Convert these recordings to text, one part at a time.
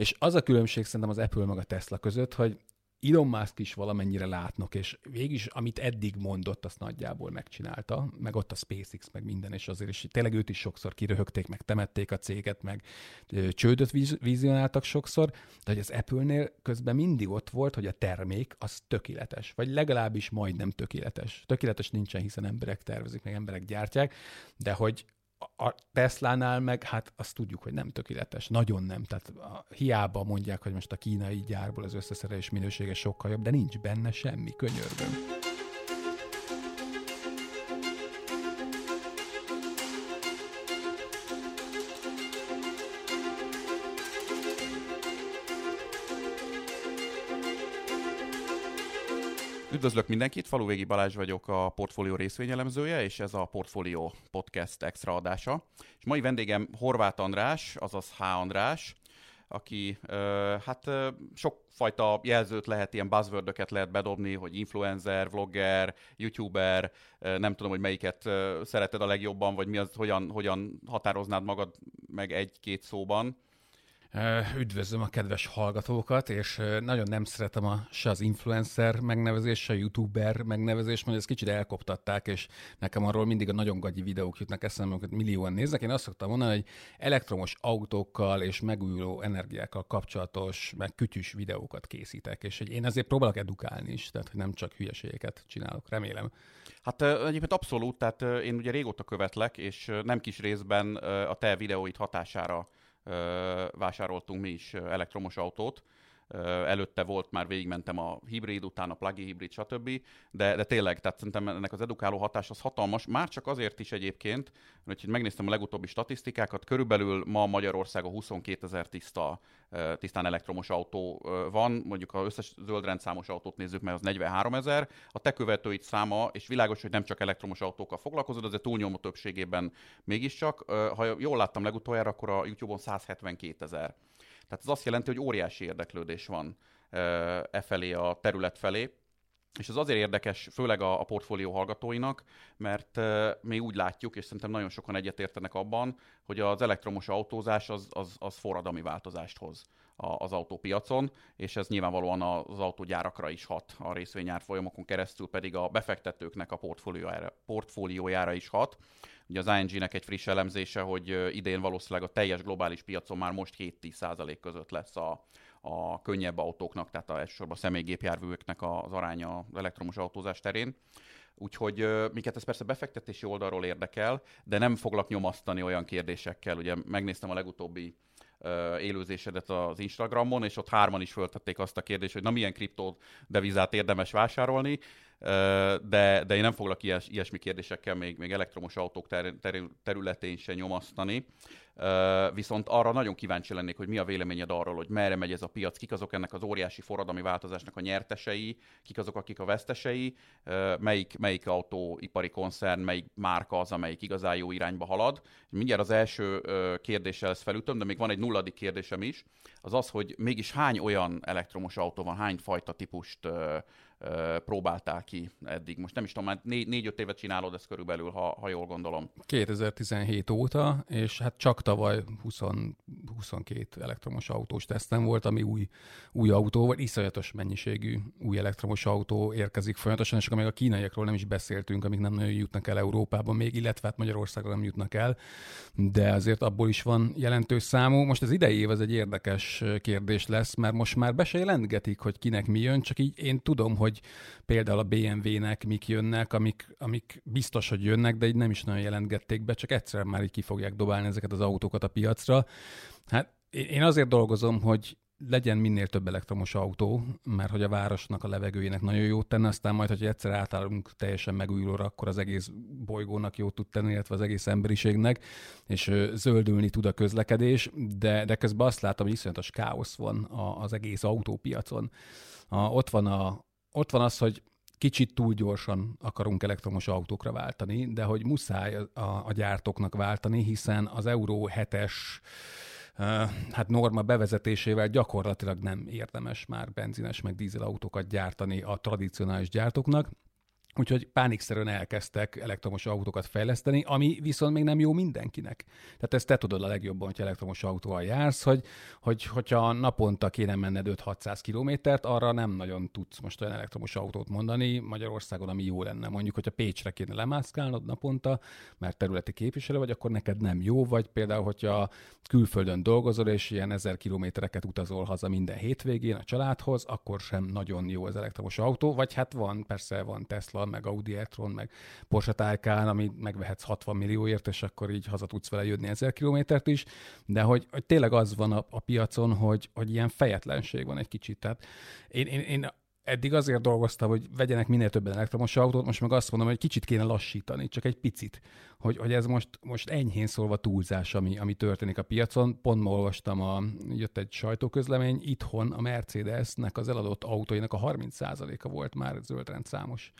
És az a különbség szerintem az Apple meg a Tesla között, hogy Elon Musk is valamennyire látnok, és végig amit eddig mondott, azt nagyjából megcsinálta, meg ott a SpaceX, meg minden, és azért is tényleg őt is sokszor kiröhögték, meg temették a céget, meg csődöt vizionáltak sokszor, de hogy az Apple-nél közben mindig ott volt, hogy a termék az tökéletes, vagy legalábbis majdnem tökéletes. Tökéletes nincsen, hiszen emberek tervezik, meg emberek gyártják, de hogy a Teslánál meg, hát azt tudjuk, hogy nem tökéletes, nagyon nem. Tehát a, hiába mondják, hogy most a kínai gyárból az összeszerelés minősége sokkal jobb, de nincs benne semmi, könyörgöm. Üdvözlök mindenkit, Faluvégi Balázs vagyok, a Portfolio részvényelemzője, és ez a Portfolio Podcast extra adása. És mai vendégem Horváth András, azaz H. András, aki hát sokfajta jelzőt lehet, ilyen buzzword lehet bedobni, hogy influencer, vlogger, youtuber, nem tudom, hogy melyiket szereted a legjobban, vagy mi az, hogyan, hogyan határoznád magad meg egy-két szóban. Üdvözlöm a kedves hallgatókat, és nagyon nem szeretem a, se az influencer megnevezés, se a youtuber megnevezés, mert ezt kicsit elkoptatták, és nekem arról mindig a nagyon gagyi videók jutnak eszembe, amiket millióan néznek. Én azt szoktam mondani, hogy elektromos autókkal és megújuló energiákkal kapcsolatos, meg kütyűs videókat készítek, és hogy én azért próbálok edukálni is, tehát hogy nem csak hülyeségeket csinálok, remélem. Hát egyébként abszolút, tehát én ugye régóta követlek, és nem kis részben a te videóid hatására vásároltunk mi is elektromos autót, előtte volt, már végigmentem a hibrid, utána plug-in hibrid, stb. De, de tényleg, tehát szerintem ennek az edukáló hatás az hatalmas, már csak azért is egyébként, hogy megnéztem a legutóbbi statisztikákat, körülbelül ma Magyarországon 22 ezer tiszta, tisztán elektromos autó van, mondjuk ha összes zöldrendszámos autót nézzük, mert az 43 ezer, a te követőid száma, és világos, hogy nem csak elektromos autókkal foglalkozod, azért túlnyomó többségében mégiscsak. Ha jól láttam legutoljára, akkor a YouTube-on 172 ezer. Tehát ez azt jelenti, hogy óriási érdeklődés van e felé a terület felé, és ez azért érdekes, főleg a, a portfólió hallgatóinak, mert uh, mi úgy látjuk, és szerintem nagyon sokan egyetértenek abban, hogy az elektromos autózás az, az, az forradalmi változást hoz a, az autópiacon, és ez nyilvánvalóan az autógyárakra is hat, a részvényár folyamokon keresztül pedig a befektetőknek a portfóliójára, portfóliójára is hat. Ugye az ING-nek egy friss elemzése, hogy idén valószínűleg a teljes globális piacon már most 7-10 között lesz a, a könnyebb autóknak, tehát a, elsősorban a személygépjárműveknek az aránya az elektromos autózás terén. Úgyhogy minket ez persze befektetési oldalról érdekel, de nem foglak nyomasztani olyan kérdésekkel. Ugye megnéztem a legutóbbi élőzésedet az Instagramon, és ott hárman is föltették azt a kérdést, hogy na milyen kriptodevizát érdemes vásárolni, de, de én nem foglak ilyes, ilyesmi kérdésekkel még, még elektromos autók ter, ter, területén se nyomasztani. Viszont arra nagyon kíváncsi lennék, hogy mi a véleményed arról, hogy merre megy ez a piac, kik azok ennek az óriási forradalmi változásnak a nyertesei, kik azok, akik a vesztesei, melyik, melyik autóipari koncern, melyik márka az, amelyik igazán jó irányba halad. Mindjárt az első kérdéssel ezt felütöm, de még van egy nulladik kérdésem is, az az, hogy mégis hány olyan elektromos autó van, hány fajta típust próbáltál ki eddig? Most nem is tudom, már négy-öt évet csinálod ezt körülbelül, ha, ha jól gondolom. 2017 óta, és hát csak tavaly 20, 22 elektromos autós tesztem volt, ami új, új autó, vagy iszonyatos mennyiségű új elektromos autó érkezik folyamatosan, és akkor még a kínaiakról nem is beszéltünk, amik nem nagyon jutnak el Európában még, illetve hát Magyarországra nem jutnak el, de azért abból is van jelentős számú. Most az idei év az egy érdekes kérdés lesz, mert most már be se jelentgetik, hogy kinek mi jön, csak így én tudom, hogy hogy például a BMW-nek mik jönnek, amik, amik biztos, hogy jönnek, de így nem is nagyon jelentgették be, csak egyszer már így ki fogják dobálni ezeket az autókat a piacra. Hát én azért dolgozom, hogy legyen minél több elektromos autó, mert hogy a városnak a levegőjének nagyon jót tenne, aztán majd, hogy egyszer átállunk teljesen megújulóra, akkor az egész bolygónak jót tud tenni, illetve az egész emberiségnek, és zöldülni tud a közlekedés, de, de közben azt látom, hogy iszonyatos káosz van az egész autópiacon. A, ott van a, ott van az, hogy kicsit túl gyorsan akarunk elektromos autókra váltani, de hogy muszáj a, a gyártóknak váltani, hiszen az Euró 7-es hát norma bevezetésével gyakorlatilag nem érdemes már benzines meg dízelautókat gyártani a tradicionális gyártóknak. Úgyhogy pánikszerűen elkezdtek elektromos autókat fejleszteni, ami viszont még nem jó mindenkinek. Tehát ezt te tudod a legjobban, hogy elektromos autóval jársz, hogy, hogy hogyha naponta kéne menned 5-600 kilométert, arra nem nagyon tudsz most olyan elektromos autót mondani Magyarországon, ami jó lenne. Mondjuk, hogyha Pécsre kéne lemászkálnod naponta, mert területi képviselő vagy, akkor neked nem jó, vagy például, hogyha külföldön dolgozol, és ilyen ezer kilométereket utazol haza minden hétvégén a családhoz, akkor sem nagyon jó az elektromos autó, vagy hát van, persze van Tesla, meg Audi e-tron, meg Porsche Taycan, ami megvehetsz 60 millióért, és akkor így haza tudsz vele jönni 1000 kilométert is, de hogy, hogy tényleg az van a, a piacon, hogy, hogy ilyen fejetlenség van egy kicsit. Tehát én, én, én eddig azért dolgoztam, hogy vegyenek minél többen elektromos autót, most meg azt mondom, hogy kicsit kéne lassítani, csak egy picit, hogy, hogy ez most, most enyhén szólva túlzás, ami, ami történik a piacon. Pont ma olvastam, a, jött egy sajtóközlemény, itthon a Mercedesnek az eladott autóinak a 30%-a volt már zöldrendszámos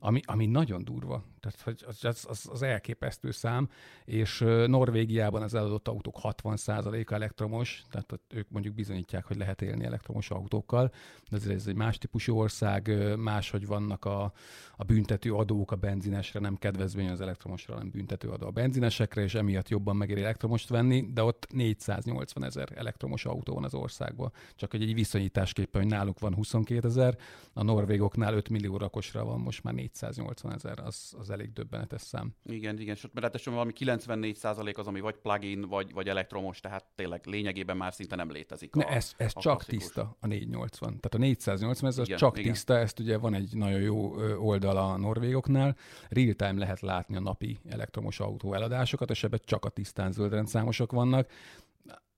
ami, ami nagyon durva. Tehát hogy az, az, az, elképesztő szám, és Norvégiában az eladott autók 60%-a elektromos, tehát ők mondjuk bizonyítják, hogy lehet élni elektromos autókkal, de ez, ez egy más típusú ország, máshogy vannak a, a büntető adók a benzinesre, nem kedvezmény az elektromosra, hanem büntető adó a benzinesekre, és emiatt jobban megéri elektromost venni, de ott 480 ezer elektromos autó van az országban. Csak egy viszonyításképpen, hogy náluk van 22 ezer, a norvégoknál 5 millió rakosra van most már 480 ezer, az, az elég döbbenetes szám. Igen, igen, sőt, mert valami 94 az, ami vagy plug-in, vagy, vagy elektromos, tehát tényleg lényegében már szinte nem létezik. A, ne, ez, ez a csak klasszikus. tiszta, a 480. Tehát a 480 ez igen, az csak igen. tiszta, ezt ugye van egy nagyon jó oldal a norvégoknál, real-time lehet látni a napi elektromos autó eladásokat, és ebben csak a tisztán zöldrendszámosok vannak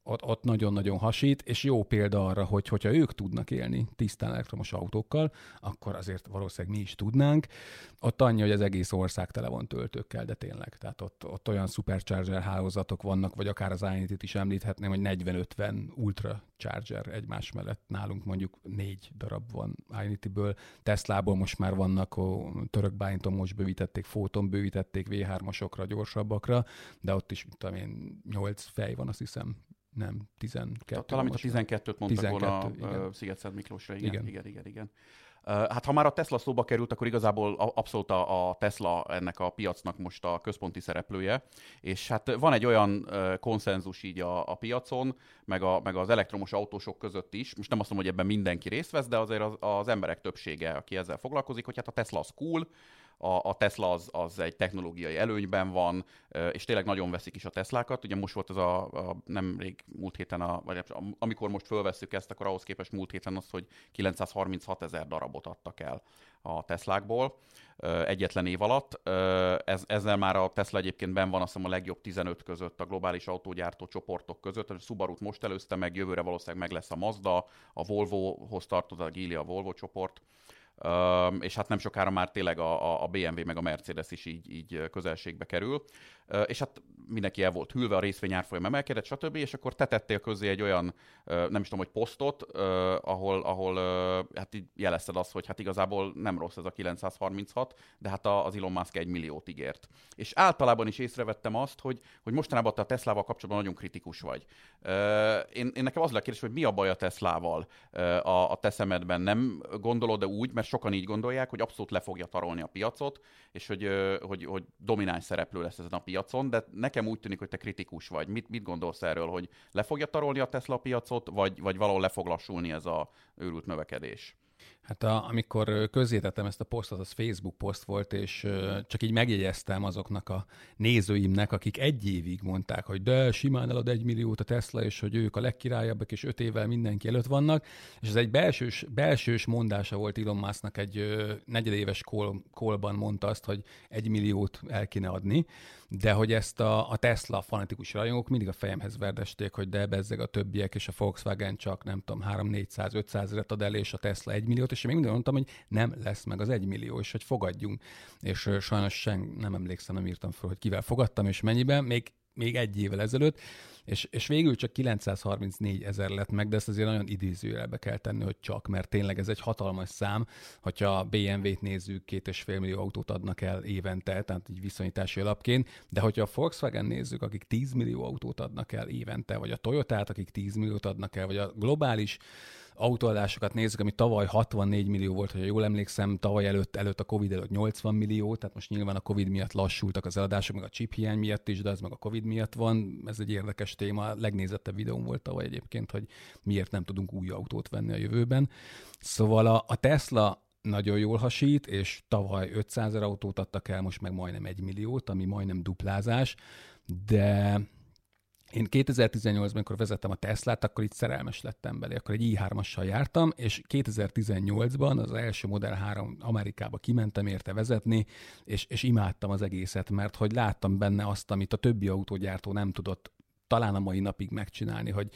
ott, ott nagyon-nagyon hasít, és jó példa arra, hogy hogyha ők tudnak élni tisztán elektromos autókkal, akkor azért valószínűleg mi is tudnánk. Ott annyi, hogy az egész ország tele van töltőkkel, de tényleg. Tehát ott, ott olyan supercharger hálózatok vannak, vagy akár az ionity is említhetném, hogy 40-50 ultra charger egymás mellett. Nálunk mondjuk négy darab van Ionity-ből. Teslából most már vannak, a török Bájinton most bővítették, Fóton bővítették V3-asokra, gyorsabbakra, de ott is, tudom én, 8 fej van, azt hiszem, nem, 12. Talán, a 12-t mondtak 12, volna Sziget Miklósra. Igen, igen, igen, igen. igen. Hát ha már a Tesla szóba került, akkor igazából abszolút a Tesla ennek a piacnak most a központi szereplője, és hát van egy olyan konszenzus így a, a piacon, meg, a, meg az elektromos autósok között is, most nem azt mondom, hogy ebben mindenki részt vesz, de azért az, az emberek többsége, aki ezzel foglalkozik, hogy hát a Tesla az cool, a, a Tesla az, az egy technológiai előnyben van, és tényleg nagyon veszik is a Teslákat. Ugye most volt az a, a nemrég múlt héten, a, vagy amikor most fölvesszük ezt, akkor ahhoz képest múlt héten az, hogy 936 ezer darabot adtak el a Teslákból egyetlen év alatt. Ez, ezzel már a Tesla egyébként ben van azt hiszem a legjobb 15 között a globális autógyártó csoportok között. A subaru most előzte meg, jövőre valószínűleg meg lesz a Mazda, a Volvo-hoz tartozik a Geely, a Volvo csoport és hát nem sokára már tényleg a, a BMW meg a Mercedes is így, így közelségbe kerül és hát mindenki el volt hűlve, a részvény árfolyam emelkedett, stb. És akkor te tettél közé egy olyan, nem is tudom, hogy posztot, ahol, ahol hát így jelezted azt, hogy hát igazából nem rossz ez a 936, de hát az Elon Musk egy milliót ígért. És általában is észrevettem azt, hogy, hogy mostanában te a Teslával kapcsolatban nagyon kritikus vagy. Én, én nekem az a kérdés, hogy mi a baj a Teslával a, a te szemedben? Nem gondolod-e úgy, mert sokan így gondolják, hogy abszolút le fogja tarolni a piacot, és hogy, hogy, hogy domináns szereplő lesz ezen a piacon, piacon, de nekem úgy tűnik, hogy te kritikus vagy. Mit, mit gondolsz erről, hogy le fogja tarolni a Tesla piacot, vagy, vagy valahol le fog lassulni ez a őrült növekedés? Hát a, amikor közzétettem ezt a posztot, az Facebook poszt volt, és csak így megjegyeztem azoknak a nézőimnek, akik egy évig mondták, hogy de simán elad egy milliót a Tesla, és hogy ők a legkirályabbak, és öt évvel mindenki előtt vannak, és ez egy belsős, belsős mondása volt Elon Musknak, egy negyedéves kol, kolban mondta azt, hogy egy milliót el kéne adni, de hogy ezt a, a Tesla fanatikus rajongók mindig a fejemhez verdesték, hogy de bezzeg a többiek, és a Volkswagen csak nem tudom, 3-400-500 ezeret ad el, és a Tesla egy milliót, és én mindig mondtam, hogy nem lesz meg az egy millió, és hogy fogadjunk. És sajnos sen nem emlékszem, nem írtam fel, hogy kivel fogadtam, és mennyiben, még még egy évvel ezelőtt, és, és végül csak 934 ezer lett meg, de ezt azért nagyon idézőjelbe kell tenni, hogy csak, mert tényleg ez egy hatalmas szám, hogyha a BMW-t nézzük, két és fél millió autót adnak el évente, tehát így viszonyítási alapként, de hogyha a Volkswagen nézzük, akik 10 millió autót adnak el évente, vagy a Toyota-t, akik 10 milliót adnak el, vagy a globális autóadásokat nézzük, ami tavaly 64 millió volt, hogyha jól emlékszem, tavaly előtt, előtt a Covid előtt 80 millió, tehát most nyilván a Covid miatt lassultak az eladások, meg a chip hiány miatt is, de ez meg a Covid miatt van. Ez egy érdekes téma. A legnézettebb videóm volt tavaly egyébként, hogy miért nem tudunk új autót venni a jövőben. Szóval a, a Tesla nagyon jól hasít, és tavaly 500 ezer autót adtak el, most meg majdnem egy milliót, ami majdnem duplázás, de én 2018-ban, amikor vezettem a Teslát, akkor itt szerelmes lettem belé. Akkor egy i3-assal jártam, és 2018-ban az első Model 3 Amerikába kimentem érte vezetni, és, és imádtam az egészet, mert hogy láttam benne azt, amit a többi autógyártó nem tudott talán a mai napig megcsinálni, hogy,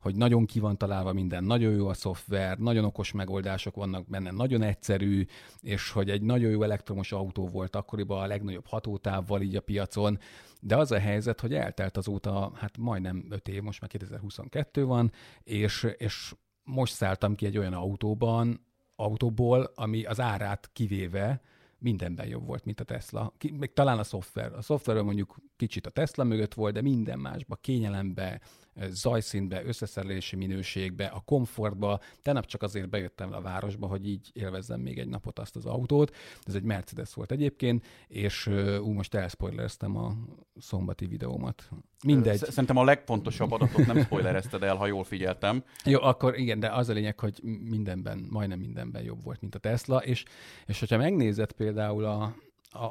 hogy nagyon ki van találva minden, nagyon jó a szoftver, nagyon okos megoldások vannak benne, nagyon egyszerű, és hogy egy nagyon jó elektromos autó volt akkoriban a legnagyobb hatótávval így a piacon, de az a helyzet, hogy eltelt azóta, hát majdnem 5 év, most már 2022 van, és, és most szálltam ki egy olyan autóban, autóból, ami az árát kivéve mindenben jobb volt, mint a Tesla. Még talán a szoftver. A szoftverről mondjuk kicsit a Tesla mögött volt, de minden másba, kényelembe, zajszintbe, összeszerelési minőségbe, a komfortba. Tegnap csak azért bejöttem a városba, hogy így élvezzem még egy napot azt az autót. Ez egy Mercedes volt egyébként, és ú, most elspoilereztem a szombati videómat. Mindegy. Szerintem a legpontosabb adatot nem spoilerezted el, ha jól figyeltem. Jó, akkor igen, de az a lényeg, hogy mindenben, majdnem mindenben jobb volt, mint a Tesla, és, és hogyha megnézed például a, a,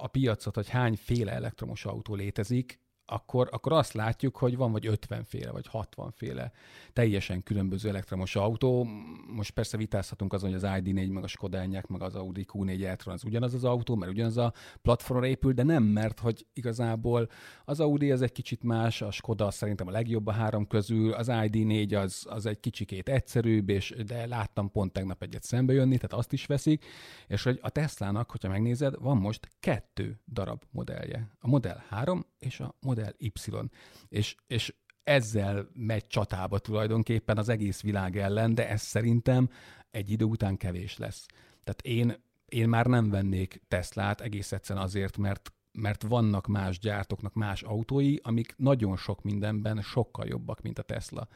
a piacot, hogy hány féle elektromos autó létezik, akkor, akkor azt látjuk, hogy van vagy 50 féle, vagy 60 féle teljesen különböző elektromos autó. Most persze vitázhatunk azon, hogy az ID4, meg a Skoda Enyaq, meg az Audi Q4 e az ugyanaz az autó, mert ugyanaz a platformra épül, de nem, mert hogy igazából az Audi az egy kicsit más, a Skoda szerintem a legjobb a három közül, az ID4 az, az egy kicsikét egyszerűbb, és de láttam pont tegnap egyet szembe jönni, tehát azt is veszik, és hogy a Teslának, hogyha megnézed, van most kettő darab modellje. A Model 3 és a Model Y. És, és ezzel megy csatába tulajdonképpen az egész világ ellen, de ez szerintem egy idő után kevés lesz. Tehát én, én már nem vennék Teslát egész egyszerűen azért, mert mert vannak más gyártóknak más autói, amik nagyon sok mindenben sokkal jobbak, mint a Tesla.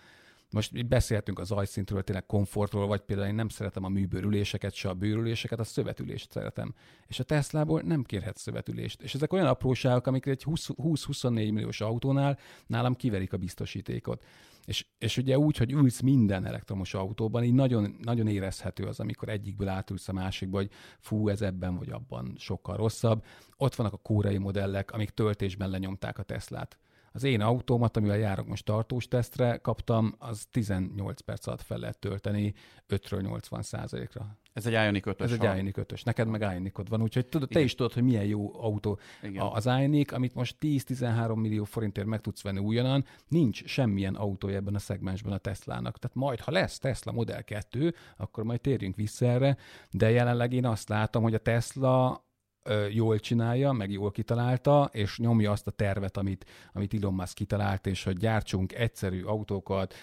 Most beszéltünk az zajszintről, tényleg komfortról, vagy például én nem szeretem a műbőrüléseket, se a bőrüléseket, a szövetülést szeretem. És a Teslából nem kérhet szövetülést. És ezek olyan apróságok, amik egy 20-24 milliós autónál nálam kiverik a biztosítékot. És, és ugye úgy, hogy ülsz minden elektromos autóban, így nagyon, nagyon érezhető az, amikor egyikből átülsz a másikba, hogy fú, ez ebben vagy abban sokkal rosszabb. Ott vannak a kórai modellek, amik töltésben lenyomták a Teslát az én autómat, amivel járok most tartós tesztre, kaptam, az 18 perc alatt fel lehet tölteni 5-ről 80 százalékra. Ez egy Ioniq 5 Ez egy Ioniq 5 Neked meg ioniq van, úgyhogy tudod, te Igen. is tudod, hogy milyen jó autó Igen. az Ioniq, amit most 10-13 millió forintért meg tudsz venni újonnan, nincs semmilyen autója ebben a szegmensben a Teslának. Tehát majd, ha lesz Tesla Model 2, akkor majd térjünk vissza erre, de jelenleg én azt látom, hogy a Tesla jól csinálja, meg jól kitalálta, és nyomja azt a tervet, amit, amit Elon Musk kitalált, és hogy gyártsunk egyszerű autókat,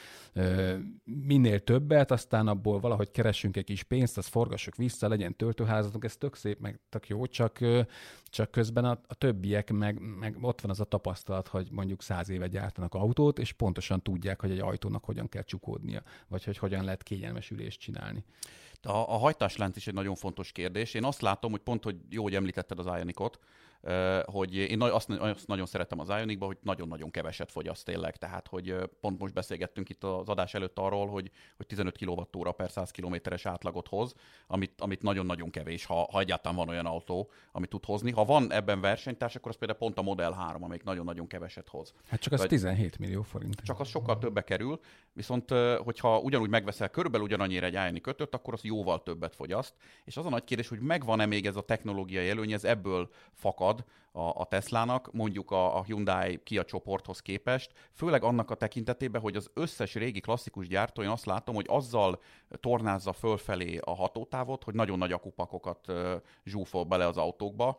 minél többet, aztán abból valahogy keressünk egy kis pénzt, azt forgassuk vissza, legyen töltőházatunk, ez tök szép, meg tök jó, csak, csak közben a, a többiek, meg, meg ott van az a tapasztalat, hogy mondjuk száz éve gyártanak autót, és pontosan tudják, hogy egy ajtónak hogyan kell csukódnia, vagy hogy hogyan lehet kényelmes ülést csinálni. A, a hajtáslánc is egy nagyon fontos kérdés. Én azt látom, hogy pont, hogy jó, hogy említetted az Ionicot, hogy én azt, azt nagyon szeretem az Ionicba, hogy nagyon-nagyon keveset fogyaszt tényleg. Tehát, hogy pont most beszélgettünk itt az adás előtt arról, hogy, hogy 15 kWh per 100 kilométeres átlagot hoz, amit, amit nagyon-nagyon kevés, ha, ha egyáltalán van olyan autó, amit tud hozni. Ha van ebben versenytárs, akkor az például pont a Model 3, amelyik nagyon-nagyon keveset hoz. Hát csak az Vagy, 17 millió forint. Csak az sokkal többe kerül, viszont hogyha ugyanúgy megveszel körülbelül ugyanannyira egy Ioniq 5 akkor az jóval többet fogyaszt. És az a nagy kérdés, hogy megvan-e még ez a technológiai előny, ez ebből fakad, fakad a, a Teslának, mondjuk a, a Hyundai Kia csoporthoz képest, főleg annak a tekintetében, hogy az összes régi klasszikus gyártó, én azt látom, hogy azzal tornázza fölfelé a hatótávot, hogy nagyon nagy akupakokat zsúfol bele az autókba.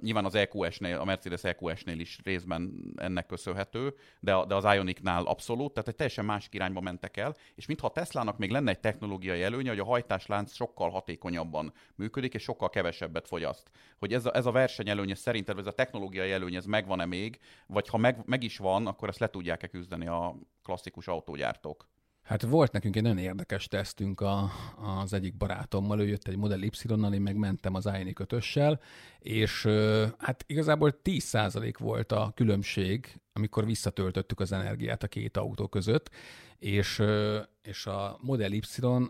Nyilván az EQS-nél, a Mercedes EQS-nél is részben ennek köszönhető, de, de az Ionicnál abszolút, tehát egy teljesen másik irányba mentek el, és mintha a Teslának még lenne egy technológiai előnye, hogy a hajtáslánc sokkal hatékonyabban működik, és sokkal kevesebbet fogyaszt. Hogy ez a, ez a versenyelőnye szerinted, ez a technológiai előny, ez megvan-e még, vagy ha meg, meg is van, akkor ezt le tudják-e küzdeni a klasszikus autógyártók? Hát volt nekünk egy nagyon érdekes tesztünk a, az egyik barátommal, ő jött egy Model Y-nal, én meg mentem az Ioniq 5 és hát igazából 10% volt a különbség, amikor visszatöltöttük az energiát a két autó között, és, és a Model Y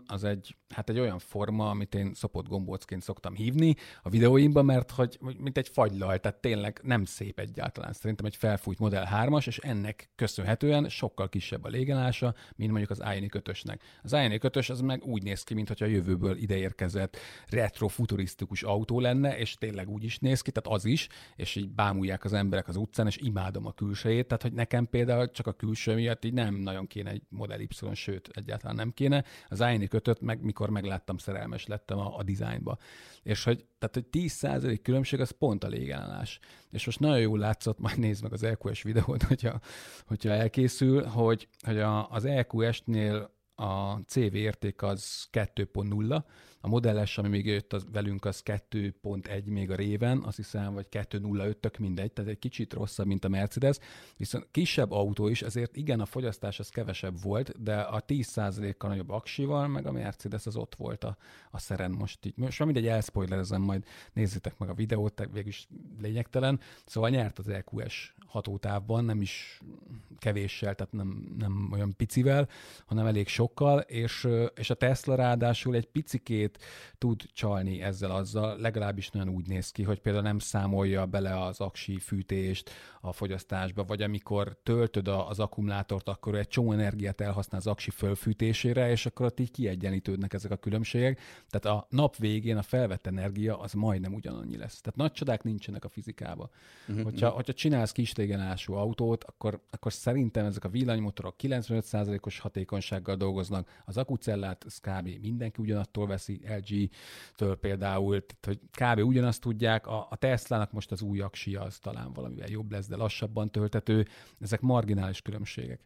az egy, hát egy olyan forma, amit én szopott gombócként szoktam hívni a videóimban, mert hogy mint egy fagylal, tehát tényleg nem szép egyáltalán. Szerintem egy felfújt Model 3-as, és ennek köszönhetően sokkal kisebb a légelása, mint mondjuk az Ioniq 5 Az Ioniq 5 az meg úgy néz ki, mintha a jövőből ideérkezett retro futurisztikus autó lenne, és tényleg úgy is néz ki, tehát az is, és így bámulják az emberek az utcán, és imádom a külsejét, tehát hogy nekem például csak a külső miatt így nem nagyon kéne egy Model Y, sőt, egyáltalán nem kéne. Az Aini kötött meg, mikor megláttam, szerelmes lettem a, a dizájnba. És hogy, tehát, hogy 10% különbség az pont a légállás. És most nagyon jól látszott, majd nézd meg az EQS videót, hogyha, hogyha elkészül, hogy, hogy a, az EQS-nél a CV érték az 2.0, a modelles, ami még jött az, velünk, az 2.1 még a réven, azt hiszem, vagy 2.05, tök mindegy, tehát egy kicsit rosszabb, mint a Mercedes, viszont kisebb autó is, ezért igen, a fogyasztás az kevesebb volt, de a 10%-kal nagyobb aksival, meg a Mercedes az ott volt a, a szeren most így. Most mindegy, elspoilerezem, majd nézzétek meg a videót, végülis lényegtelen. Szóval nyert az EQS hatótávban, nem is kevéssel, tehát nem, nem olyan picivel, hanem elég sokkal, és, és a Tesla ráadásul egy picikét tud csalni ezzel azzal, legalábbis nagyon úgy néz ki, hogy például nem számolja bele az aksi fűtést a fogyasztásba, vagy amikor töltöd az akkumulátort, akkor egy csomó energiát elhasznál az aksi fölfűtésére, és akkor ott így kiegyenlítődnek ezek a különbségek. Tehát a nap végén a felvett energia az majdnem ugyanannyi lesz. Tehát nagy csodák nincsenek a fizikában. Uh-huh. Hogyha, hogyha csinálsz kis légenású autót, akkor, akkor szerintem ezek a villanymotorok 95%-os hatékonysággal dolgoznak, az akucellát az kb. mindenki ugyanattól veszi, LG-től például, tehát, hogy kb. ugyanazt tudják, a, a Tesla-nak most az új aksia az talán valamivel jobb lesz, de lassabban töltető, ezek marginális különbségek.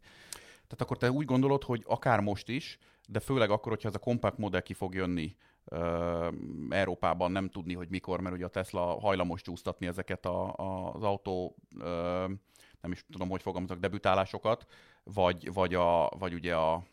Tehát akkor te úgy gondolod, hogy akár most is, de főleg akkor, hogyha ez a kompakt modell ki fog jönni uh, Európában, nem tudni, hogy mikor, mert ugye a Tesla hajlamos csúsztatni ezeket a, a, az autó, uh, nem is tudom, hogy fogalmazok, debütálásokat, vagy, vagy, a, vagy ugye a,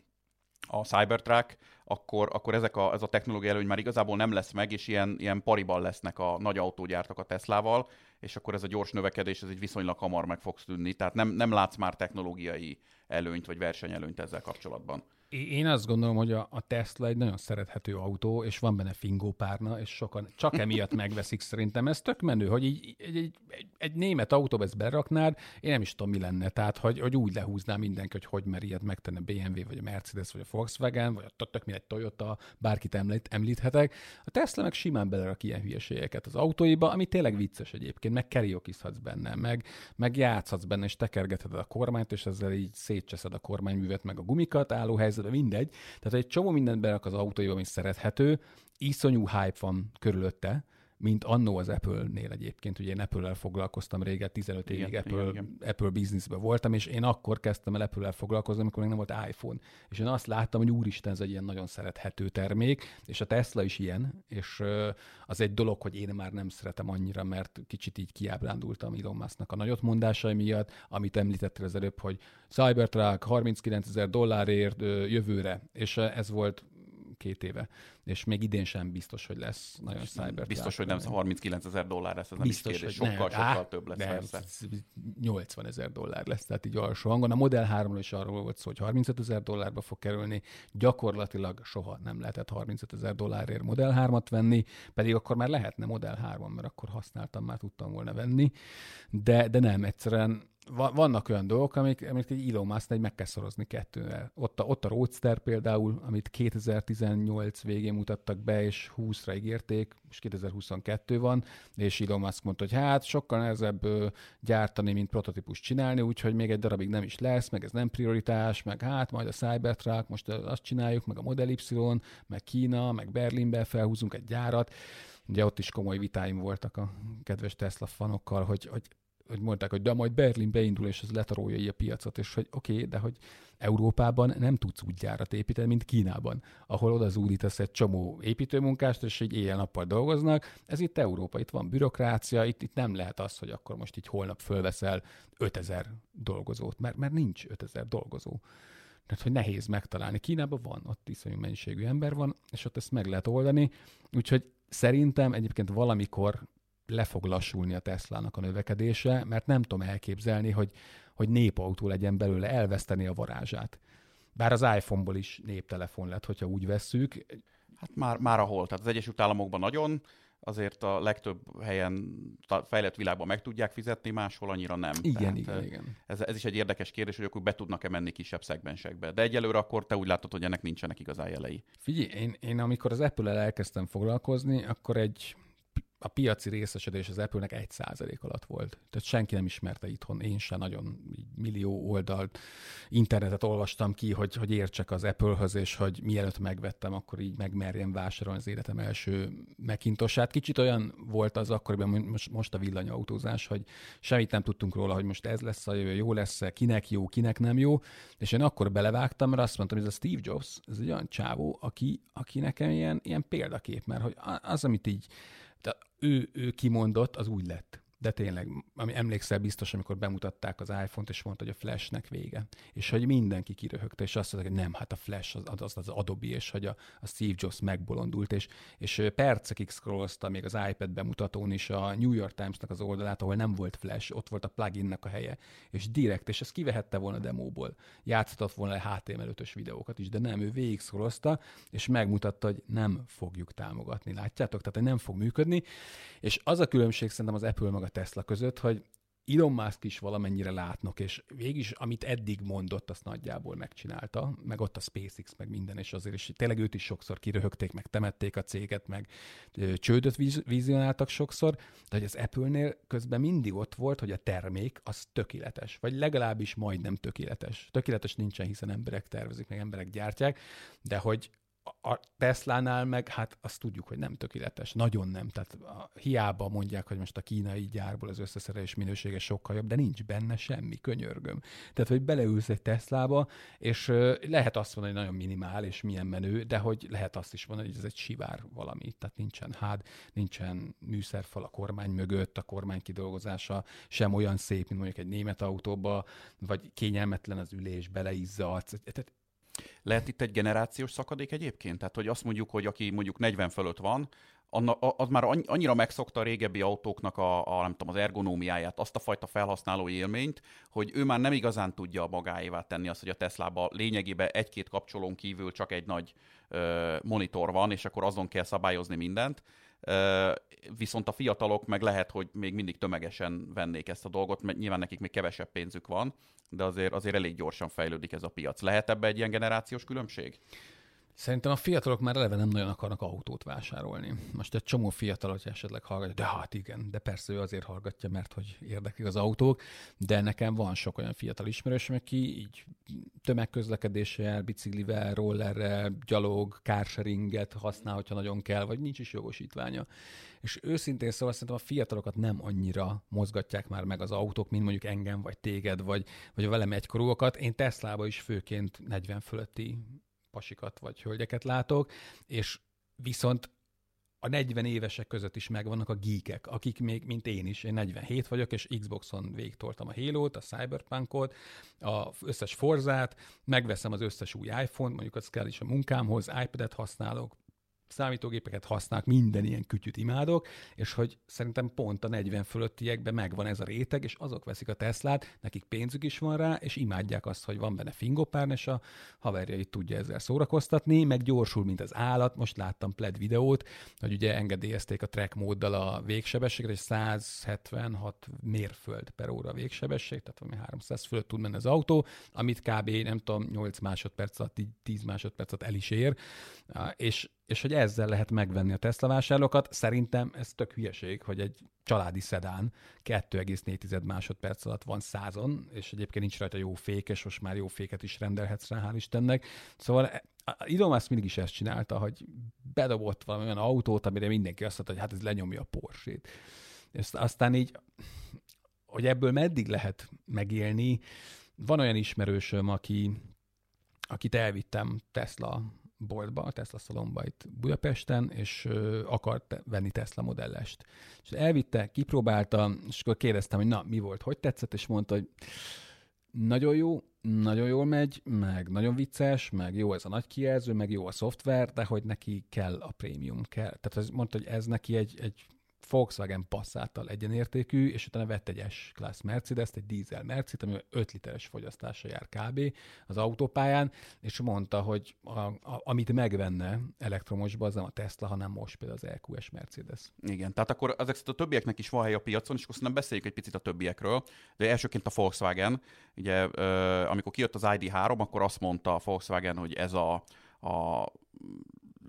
a Cybertruck, akkor, akkor ezek a, ez a technológia előny már igazából nem lesz meg, és ilyen, ilyen pariban lesznek a nagy autógyártak a Teslával, és akkor ez a gyors növekedés, ez egy viszonylag hamar meg fog szűnni. Tehát nem, nem látsz már technológiai előnyt, vagy versenyelőnyt ezzel kapcsolatban. Én azt gondolom, hogy a, a Tesla egy nagyon szerethető autó, és van benne fingópárna, és sokan csak emiatt megveszik szerintem. Ez tök menő, hogy így, egy, egy, egy, egy német autóba ezt beraknád, én nem is tudom, mi lenne. Tehát, hogy, hogy úgy lehúzná mindenki, hogy hogy mer ilyet megtenni a BMW, vagy a Mercedes, vagy a Volkswagen, vagy a tök egy Toyota, bárkit említ, említhetek. A Tesla meg simán belerak ilyen hülyeségeket az autóiba, ami tényleg vicces egyébként, meg keriokizhatsz benne, meg, meg játszhatsz benne, és tekergetheted a kormányt, és ezzel így szétcseszed a kormányművet, meg a gumikat álló helyzetbe, mindegy. Tehát egy csomó mindent berak az autóiba, ami szerethető, iszonyú hype van körülötte, mint annó az Apple-nél egyébként. Ugye én Apple-el foglalkoztam régen, 15 évig igen, Apple, igen, igen. Apple businessben voltam, és én akkor kezdtem el Apple-el foglalkozni, amikor még nem volt iPhone. És én azt láttam, hogy úristen, ez egy ilyen nagyon szerethető termék, és a Tesla is ilyen, és az egy dolog, hogy én már nem szeretem annyira, mert kicsit így kiábrándultam Elon Musk-nak a nagyot mondásai miatt, amit említettél az előbb, hogy Cybertruck 39 ezer dollárért jövőre, és ez volt két éve, és még idén sem biztos, hogy lesz nagyon cyber. Biztos, hogy nem 39 ezer dollár lesz, ez nem biztos, is kérdés. Sokkal, nem, sokkal á, több lesz nem, persze. 80 ezer dollár lesz, tehát így alsó hangon. A Model 3 is arról volt szó, hogy 35 ezer dollárba fog kerülni, gyakorlatilag soha nem lehetett 35 ezer dollárért Model 3-at venni, pedig akkor már lehetne Model 3, mert akkor használtam, már tudtam volna venni, de, de nem, egyszerűen vannak olyan dolgok, amik, amik egy Elon musk egy meg kell szorozni kettővel. Ott a, ott a Roadster például, amit 2018 végén mutattak be, és 20-ra ígérték, és 2022 van, és Elon Musk mondta, hogy hát sokkal nehezebb gyártani, mint prototípus csinálni, úgyhogy még egy darabig nem is lesz, meg ez nem prioritás, meg hát majd a Cybertruck, most azt csináljuk, meg a Model Y, meg Kína, meg Berlinbe felhúzunk egy gyárat. Ugye ott is komoly vitáim voltak a kedves Tesla fanokkal, hogy, hogy hogy mondták, hogy de majd Berlin beindul, és ez letarolja a piacot, és hogy oké, okay, de hogy Európában nem tudsz úgy gyárat építeni, mint Kínában, ahol oda zúdítasz egy csomó építőmunkást, és így éjjel-nappal dolgoznak. Ez itt Európa, itt van bürokrácia, itt, itt nem lehet az, hogy akkor most így holnap fölveszel 5000 dolgozót, mert, mert nincs 5000 dolgozó. Tehát, hogy nehéz megtalálni. Kínában van, ott iszonyú mennyiségű ember van, és ott ezt meg lehet oldani. Úgyhogy szerintem egyébként valamikor le fog lassulni a Teslának a növekedése, mert nem tudom elképzelni, hogy, hogy népautó legyen belőle, elveszteni a varázsát. Bár az iPhone-ból is néptelefon lett, hogyha úgy vesszük. Hát már, már ahol. Tehát az Egyesült Államokban nagyon, azért a legtöbb helyen a fejlett világban meg tudják fizetni, máshol annyira nem. Igen, Tehát igen, igen. Ez, ez is egy érdekes kérdés, hogy akkor be tudnak-e menni kisebb szegmensekbe. De egyelőre akkor te úgy látod, hogy ennek nincsenek igazán jelei. Figyelj, én, én amikor az Apple-el elkezdtem foglalkozni, akkor egy a piaci részesedés az Apple-nek egy százalék alatt volt. Tehát senki nem ismerte itthon, én sem nagyon millió oldalt, internetet olvastam ki, hogy, hogy értsek az Apple-höz, és hogy mielőtt megvettem, akkor így megmerjem vásárolni az életem első Macintosát. Kicsit olyan volt az akkoriban, most, most a villanyautózás, hogy semmit nem tudtunk róla, hogy most ez lesz a jövő, jó lesz-e, kinek jó, kinek nem jó, és én akkor belevágtam, mert azt mondtam, hogy ez a Steve Jobs, ez egy olyan csávó, aki, aki nekem ilyen, ilyen példakép, mert hogy az, amit így ő, ő kimondott, az úgy lett. De tényleg, ami emlékszel biztos, amikor bemutatták az iPhone-t, és mondta, hogy a Flashnek vége. És hogy mindenki kiröhögte, és azt mondta, hogy nem, hát a Flash az az, az Adobe, és hogy a, a Steve Jobs megbolondult, és, és percekig scrollozta még az iPad bemutatón is a New York Times-nak az oldalát, ahol nem volt Flash, ott volt a pluginnek a helye, és direkt, és ezt kivehette volna demóból. Játszhatott volna HTML5-ös videókat is, de nem, ő végig scrollozta, és megmutatta, hogy nem fogjuk támogatni. Látjátok? Tehát, hogy nem fog működni. És az a különbség szerintem az Apple meg a Tesla között, hogy Elon Musk is valamennyire látnok, és végig amit eddig mondott, azt nagyjából megcsinálta, meg ott a SpaceX, meg minden, és azért is tényleg őt is sokszor kiröhögték, meg temették a céget, meg csődöt vizionáltak sokszor, de hogy az Apple-nél közben mindig ott volt, hogy a termék az tökéletes, vagy legalábbis majdnem tökéletes. Tökéletes nincsen, hiszen emberek tervezik, meg emberek gyártják, de hogy a Teslánál meg, hát azt tudjuk, hogy nem tökéletes. Nagyon nem. Tehát a, hiába mondják, hogy most a kínai gyárból az összeszerelés minősége sokkal jobb, de nincs benne semmi, könyörgöm. Tehát, hogy beleülsz egy Teslába, és lehet azt mondani, hogy nagyon minimál, és milyen menő, de hogy lehet azt is mondani, hogy ez egy sivár valami. Tehát nincsen hád, nincsen műszerfal a kormány mögött, a kormány kidolgozása sem olyan szép, mint mondjuk egy német autóba, vagy kényelmetlen az ülés, beleizzadt. Tehát lehet itt egy generációs szakadék egyébként? Tehát, hogy azt mondjuk, hogy aki mondjuk 40 fölött van, az már annyira megszokta a régebbi autóknak a, a, nem tudom, az ergonómiáját, azt a fajta felhasználó élményt, hogy ő már nem igazán tudja magáévá tenni azt, hogy a Teslába lényegében egy-két kapcsolón kívül csak egy nagy ö, monitor van, és akkor azon kell szabályozni mindent. Viszont a fiatalok meg lehet, hogy még mindig tömegesen vennék ezt a dolgot, mert nyilván nekik még kevesebb pénzük van, de azért, azért elég gyorsan fejlődik ez a piac. Lehet ebbe egy ilyen generációs különbség? Szerintem a fiatalok már eleve nem nagyon akarnak autót vásárolni. Most egy csomó fiatal, hogy esetleg hallgatja, de hát igen, de persze ő azért hallgatja, mert hogy érdeklik az autók, de nekem van sok olyan fiatal ismerősöm, aki így tömegközlekedéssel, biciklivel, rollerrel, gyalog, carsharinget használ, hogyha nagyon kell, vagy nincs is jogosítványa. És őszintén szóval szerintem a fiatalokat nem annyira mozgatják már meg az autók, mint mondjuk engem, vagy téged, vagy, vagy a velem egykorúakat. Én Teslába is főként 40 fölötti pasikat vagy hölgyeket látok, és viszont a 40 évesek között is megvannak a geekek, akik még, mint én is, én 47 vagyok, és Xboxon végtoltam a Halo-t, a Cyberpunk-ot, az összes Forzát, megveszem az összes új iPhone-t, mondjuk az kell is a munkámhoz, iPad-et használok, számítógépeket használnak, minden ilyen kütyüt imádok, és hogy szerintem pont a 40 fölöttiekben megvan ez a réteg, és azok veszik a Teslát, nekik pénzük is van rá, és imádják azt, hogy van benne fingopárn, és a haverjait tudja ezzel szórakoztatni, meg gyorsul, mint az állat. Most láttam pled videót, hogy ugye engedélyezték a track móddal a végsebességet, egy 176 mérföld per óra végsebesség, tehát valami 300 fölött tud menni az autó, amit kb. nem tudom, 8 másodperc alatt, 10 másodperc alatt el is ér, és és hogy ezzel lehet megvenni a Tesla vásárlókat. Szerintem ez tök hülyeség, hogy egy családi szedán 2,4 másodperc alatt van százon, és egyébként nincs rajta jó fék, és most már jó féket is rendelhetsz rá, hál' Istennek. Szóval e, Elon Musk mindig is ezt csinálta, hogy bedobott valami olyan autót, amire mindenki azt mondta, hogy hát ez lenyomja a Porsét. És aztán így, hogy ebből meddig lehet megélni, van olyan ismerősöm, aki, akit elvittem Tesla boltba, a Tesla szalomba itt Budapesten, és akart venni Tesla modellest. És elvitte, kipróbálta, és akkor kérdeztem, hogy na, mi volt, hogy tetszett, és mondta, hogy nagyon jó, nagyon jól megy, meg nagyon vicces, meg jó ez a nagy kijelző, meg jó a szoftver, de hogy neki kell a prémium, kell. Tehát ez, mondta, hogy ez neki egy, egy Volkswagen Passattal egyenértékű, és utána vett egy S-Class mercedes egy dízel Mercedes, ami 5 literes fogyasztása jár kb. az autópályán, és mondta, hogy a, a, amit megvenne elektromosba, az nem a Tesla, hanem most például az EQS Mercedes. Igen, tehát akkor ezek a többieknek is van hely a piacon, és akkor szerintem beszéljük egy picit a többiekről. De elsőként a Volkswagen, ugye amikor kijött az ID3, akkor azt mondta a Volkswagen, hogy ez a, a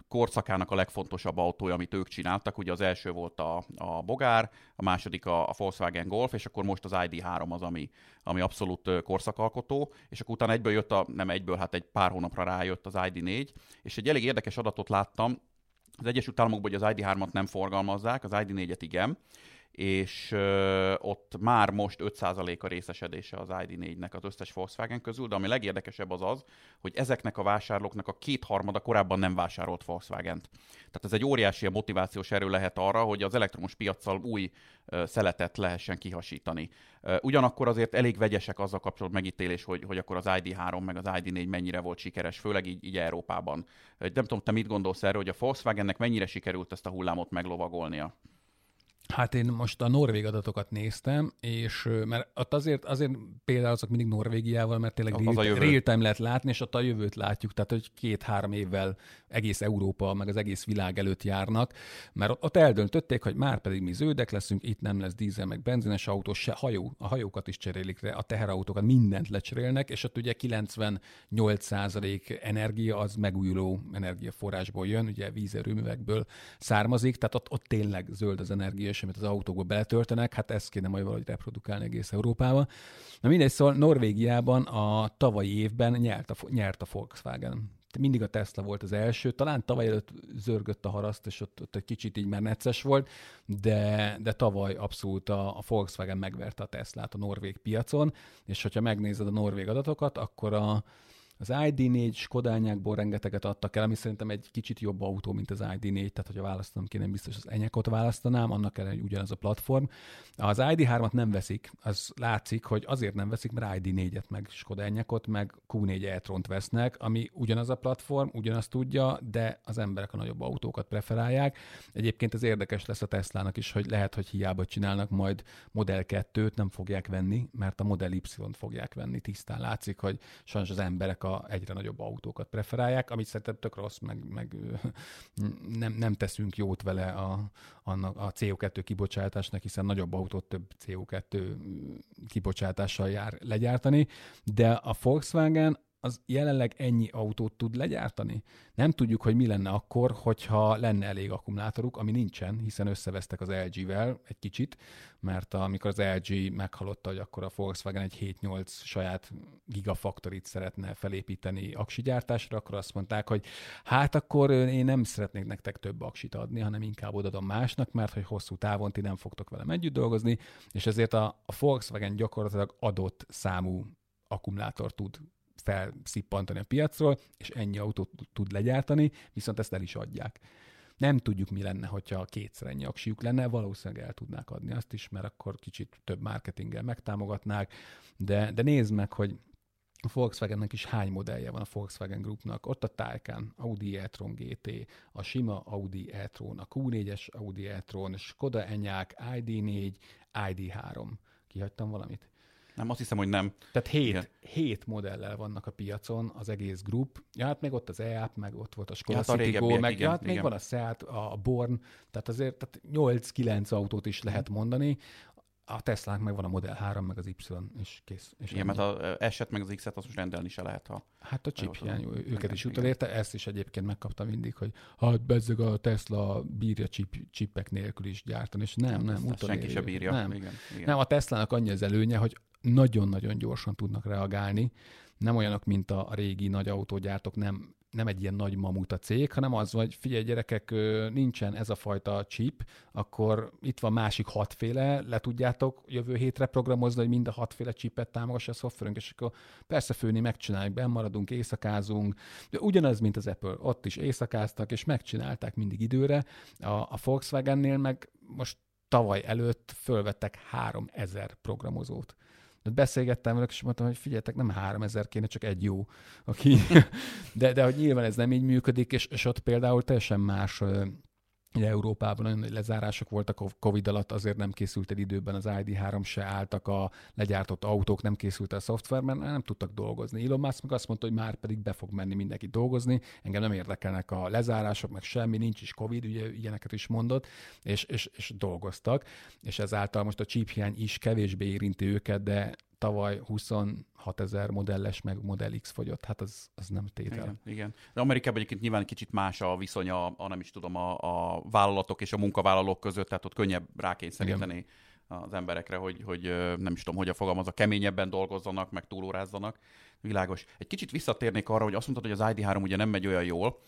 korszakának a legfontosabb autója, amit ők csináltak. Ugye az első volt a, a Bogár, a második a, a Volkswagen Golf, és akkor most az ID3 az, ami, ami abszolút korszakalkotó, és akkor utána egyből jött, a, nem egyből, hát egy pár hónapra rájött az ID4, és egy elég érdekes adatot láttam, az Egyesült Államokban, hogy az ID3-at nem forgalmazzák, az ID4-et igen, és ö, ott már most 5% a részesedése az ID4-nek az összes Volkswagen közül, de ami legérdekesebb az az, hogy ezeknek a vásárlóknak a kétharmada korábban nem vásárolt Volkswagen-t. Tehát ez egy óriási motivációs erő lehet arra, hogy az elektromos piaccal új ö, szeletet lehessen kihasítani. Ö, ugyanakkor azért elég vegyesek azzal kapcsolatban megítélés, hogy, hogy akkor az ID3 meg az ID4 mennyire volt sikeres, főleg így, így Európában. Nem tudom, te mit gondolsz erről, hogy a Volkswagennek mennyire sikerült ezt a hullámot meglovagolnia? Hát én most a norvég adatokat néztem, és mert ott azért, azért például azok mindig Norvégiával, mert tényleg real, real time lehet látni, és ott a jövőt látjuk, tehát hogy két-három évvel egész Európa, meg az egész világ előtt járnak, mert ott eldöntötték, hogy már pedig mi zöldek leszünk, itt nem lesz dízel, meg benzines autó, se hajó, a hajókat is cserélik, a teherautókat, mindent lecserélnek, és ott ugye 98% energia az megújuló energiaforrásból jön, ugye vízerőművekből származik, tehát ott, ott tényleg zöld az energia, és amit az autókba beletöltenek, hát ezt kéne majd valahogy reprodukálni egész Európába. Na mindegy, szóval Norvégiában a tavalyi évben nyert a, nyert a Volkswagen mindig a Tesla volt az első, talán tavaly előtt zörgött a haraszt, és ott, ott egy kicsit így már necces volt, de, de tavaly abszolút a, a Volkswagen megverte a Teslát a norvég piacon, és hogyha megnézed a norvég adatokat, akkor a, az ID4 Skodányákból rengeteget adtak el, ami szerintem egy kicsit jobb autó, mint az ID4, tehát hogyha választanom kéne, biztos az Enyekot választanám, annak ellenére ugyanaz a platform. Az ID3-at nem veszik, az látszik, hogy azért nem veszik, mert ID4-et, meg Skoda Enyekot, meg Q4 e-tront vesznek, ami ugyanaz a platform, ugyanazt tudja, de az emberek a nagyobb autókat preferálják. Egyébként ez érdekes lesz a Teslának is, hogy lehet, hogy hiába csinálnak majd Model 2-t, nem fogják venni, mert a Model Y-t fogják venni. Tisztán látszik, hogy sajnos az emberek a egyre nagyobb autókat preferálják, amit szerintem tök rossz, meg, meg nem, nem teszünk jót vele a, annak a CO2 kibocsátásnak, hiszen nagyobb autót több CO2 kibocsátással jár legyártani, de a Volkswagen az jelenleg ennyi autót tud legyártani? Nem tudjuk, hogy mi lenne akkor, hogyha lenne elég akkumulátoruk, ami nincsen, hiszen összevesztek az LG-vel egy kicsit, mert amikor az LG meghalotta, hogy akkor a Volkswagen egy 7-8 saját gigafaktorit szeretne felépíteni aksi gyártásra, akkor azt mondták, hogy hát akkor én nem szeretnék nektek több aksit adni, hanem inkább odadom másnak, mert hogy hosszú távon ti nem fogtok velem együtt dolgozni, és ezért a, a Volkswagen gyakorlatilag adott számú akkumulátor tud felszippantani a piacról, és ennyi autót tud legyártani, viszont ezt el is adják. Nem tudjuk, mi lenne, hogyha kétszer ennyi aksiuk lenne, valószínűleg el tudnák adni azt is, mert akkor kicsit több marketinggel megtámogatnák, de, de nézd meg, hogy a Volkswagennek is hány modellje van a Volkswagen Groupnak. Ott a Taycan, Audi e-tron GT, a sima Audi e-tron, a Q4-es Audi e-tron, Skoda Enyaq, ID4, ID3. Kihagytam valamit? Nem, azt hiszem, hogy nem. Tehát hét, Igen. hét modellel vannak a piacon az egész grup. Ja, hát még ott az EAP, meg ott volt a Skoda ja, Citigo, meg igen, ja, hát igen. még van a Seat, a Born, tehát azért tehát 8-9 autót is lehet mondani. A Tesla meg van a Model 3, meg az Y, és kész. És Igen, mert az eset meg az X-et azt most rendelni se lehet, ha... Hát a chip hiány, őket is utolérte, ezt is egyébként megkaptam mindig, hogy hát bezzeg a Tesla bírja chip, chipek nélkül is gyártani, és nem, nem, nem Senki se bírja. Nem. Igen, igen. nem, a Teslának annyi az előnye, hogy nagyon-nagyon gyorsan tudnak reagálni. Nem olyanok, mint a régi nagy autógyártók, nem, nem egy ilyen nagy mamut a cég, hanem az, hogy figyelj gyerekek, nincsen ez a fajta chip, akkor itt van másik hatféle, le tudjátok jövő hétre programozni, hogy mind a hatféle chipet támogassa a szoftverünk, és akkor persze főni megcsináljuk, bemaradunk, éjszakázunk, de ugyanaz, mint az Apple, ott is éjszakáztak, és megcsinálták mindig időre. A, a Volkswagennél meg most tavaly előtt fölvettek 3000 programozót beszélgettem velük, és mondtam, hogy figyeljetek, nem 3000 kéne, csak egy jó, aki... de, de hogy nyilván ez nem így működik, és, és ott például teljesen más Ugye Európában nagyon nagy lezárások voltak a Covid alatt, azért nem készült egy időben az ID3 se álltak a legyártott autók, nem készült a szoftver, mert nem tudtak dolgozni. Elon Musk meg azt mondta, hogy már pedig be fog menni mindenki dolgozni, engem nem érdekelnek a lezárások, meg semmi, nincs is Covid, ugye ilyeneket is mondott, és, és, és dolgoztak, és ezáltal most a chip hiány is kevésbé érinti őket, de tavaly 26 ezer modelles, meg Model X fogyott. Hát az, az nem tétel. Igen, igen. De Amerikában egyébként nyilván kicsit más a viszony a, a nem is tudom, a, a vállalatok és a munkavállalók között, tehát ott könnyebb rákényszeríteni igen. az emberekre, hogy, hogy nem is tudom, hogy a fogalmaz, a keményebben dolgozzanak, meg túlórázzanak. Világos. Egy kicsit visszatérnék arra, hogy azt mondtad, hogy az ID3 ugye nem megy olyan jól,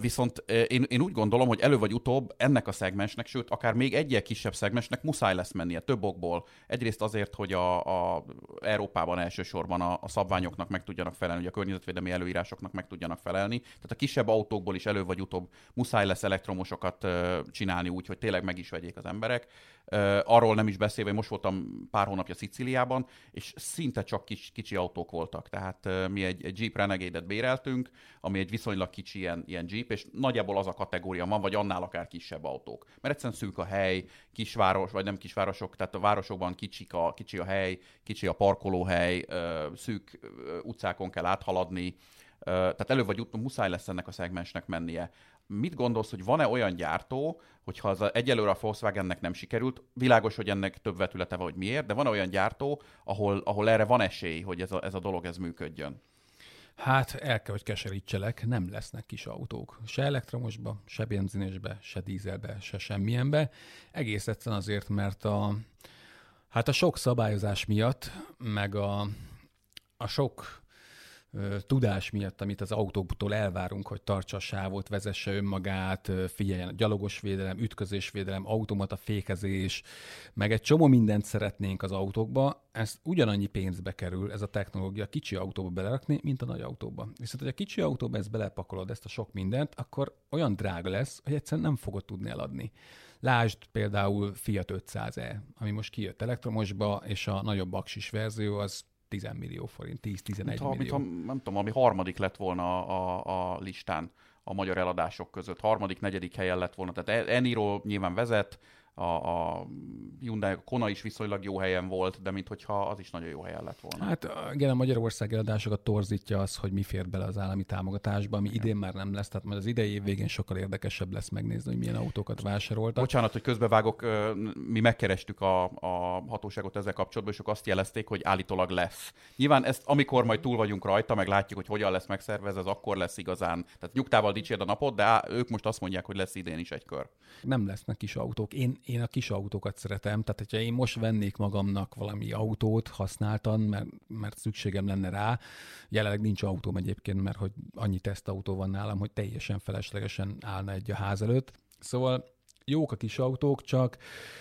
viszont én, én úgy gondolom, hogy elő vagy utóbb ennek a szegmensnek, sőt, akár még egyel kisebb szegmensnek muszáj lesz mennie több okból. Egyrészt azért, hogy a, a Európában elsősorban a, a szabványoknak meg tudjanak felelni, hogy a környezetvédelmi előírásoknak meg tudjanak felelni. Tehát a kisebb autókból is elő vagy utóbb muszáj lesz elektromosokat csinálni úgy, hogy tényleg meg is vegyék az emberek. Arról nem is beszélve, most voltam pár hónapja Szicíliában, és szinte csak kis, kicsi autók voltak. Tehát mi egy, egy Jeep Renegade-et béreltünk, ami egy viszonylag kicsi ilyen, ilyen Jeep, és nagyjából az a kategória van, vagy annál akár kisebb autók. Mert egyszerűen szűk a hely, kisváros, vagy nem kisvárosok, tehát a városokban kicsik a, kicsi a hely, kicsi a parkolóhely, szűk utcákon kell áthaladni, tehát elő vagy utóbb muszáj lesz ennek a szegmensnek mennie. Mit gondolsz, hogy van-e olyan gyártó, hogyha az egyelőre a Volkswagennek nem sikerült, világos, hogy ennek több vetülete van, hogy miért, de van olyan gyártó, ahol, ahol erre van esély, hogy ez a, ez a dolog ez működjön? Hát el kell, hogy keserítselek, nem lesznek kis autók. Se elektromosba, se benzinesbe, se dízelbe, se semmilyenbe. Egész egyszerűen azért, mert a, hát a sok szabályozás miatt, meg a, a sok tudás miatt, amit az autóktól elvárunk, hogy tartsa a sávot, vezesse önmagát, figyeljen gyalogos védelem, ütközésvédelem, automata fékezés, meg egy csomó mindent szeretnénk az autókba, ez ugyanannyi pénzbe kerül, ez a technológia kicsi autóba belerakni, mint a nagy autóba. Viszont, hogy a kicsi autóba ezt belepakolod, ezt a sok mindent, akkor olyan drága lesz, hogy egyszerűen nem fogod tudni eladni. Lásd például Fiat 500e, ami most kijött elektromosba, és a nagyobb aksis verzió az 10 millió forint, 10-11 millió. Mint ha, nem tudom, ami harmadik lett volna a, a, a listán a magyar eladások között. Harmadik, negyedik helyen lett volna. Tehát Eniro nyilván vezet, a, a Hyundai a Kona is viszonylag jó helyen volt, de minthogyha az is nagyon jó helyen lett volna. Hát igen, a Magyarország eladásokat torzítja az, hogy mi fér bele az állami támogatásba, ami igen. idén már nem lesz, tehát majd az idei év végén sokkal érdekesebb lesz megnézni, hogy milyen autókat vásároltak. Bocsánat, hogy közbevágok, mi megkerestük a, a hatóságot ezzel kapcsolatban, és ők azt jelezték, hogy állítólag lesz. Nyilván ezt, amikor majd túl vagyunk rajta, meg látjuk, hogy hogyan lesz megszervezve, ez akkor lesz igazán. Tehát nyugtával dicsérd a napot, de ők most azt mondják, hogy lesz idén is egy kör. Nem lesznek kis autók. Én, én a kis autókat szeretem, tehát hogyha én most vennék magamnak valami autót használtan, mert, mert szükségem lenne rá, jelenleg nincs autóm egyébként, mert hogy annyi tesztautó van nálam, hogy teljesen feleslegesen állna egy a ház előtt. Szóval jók a kis autók, csak,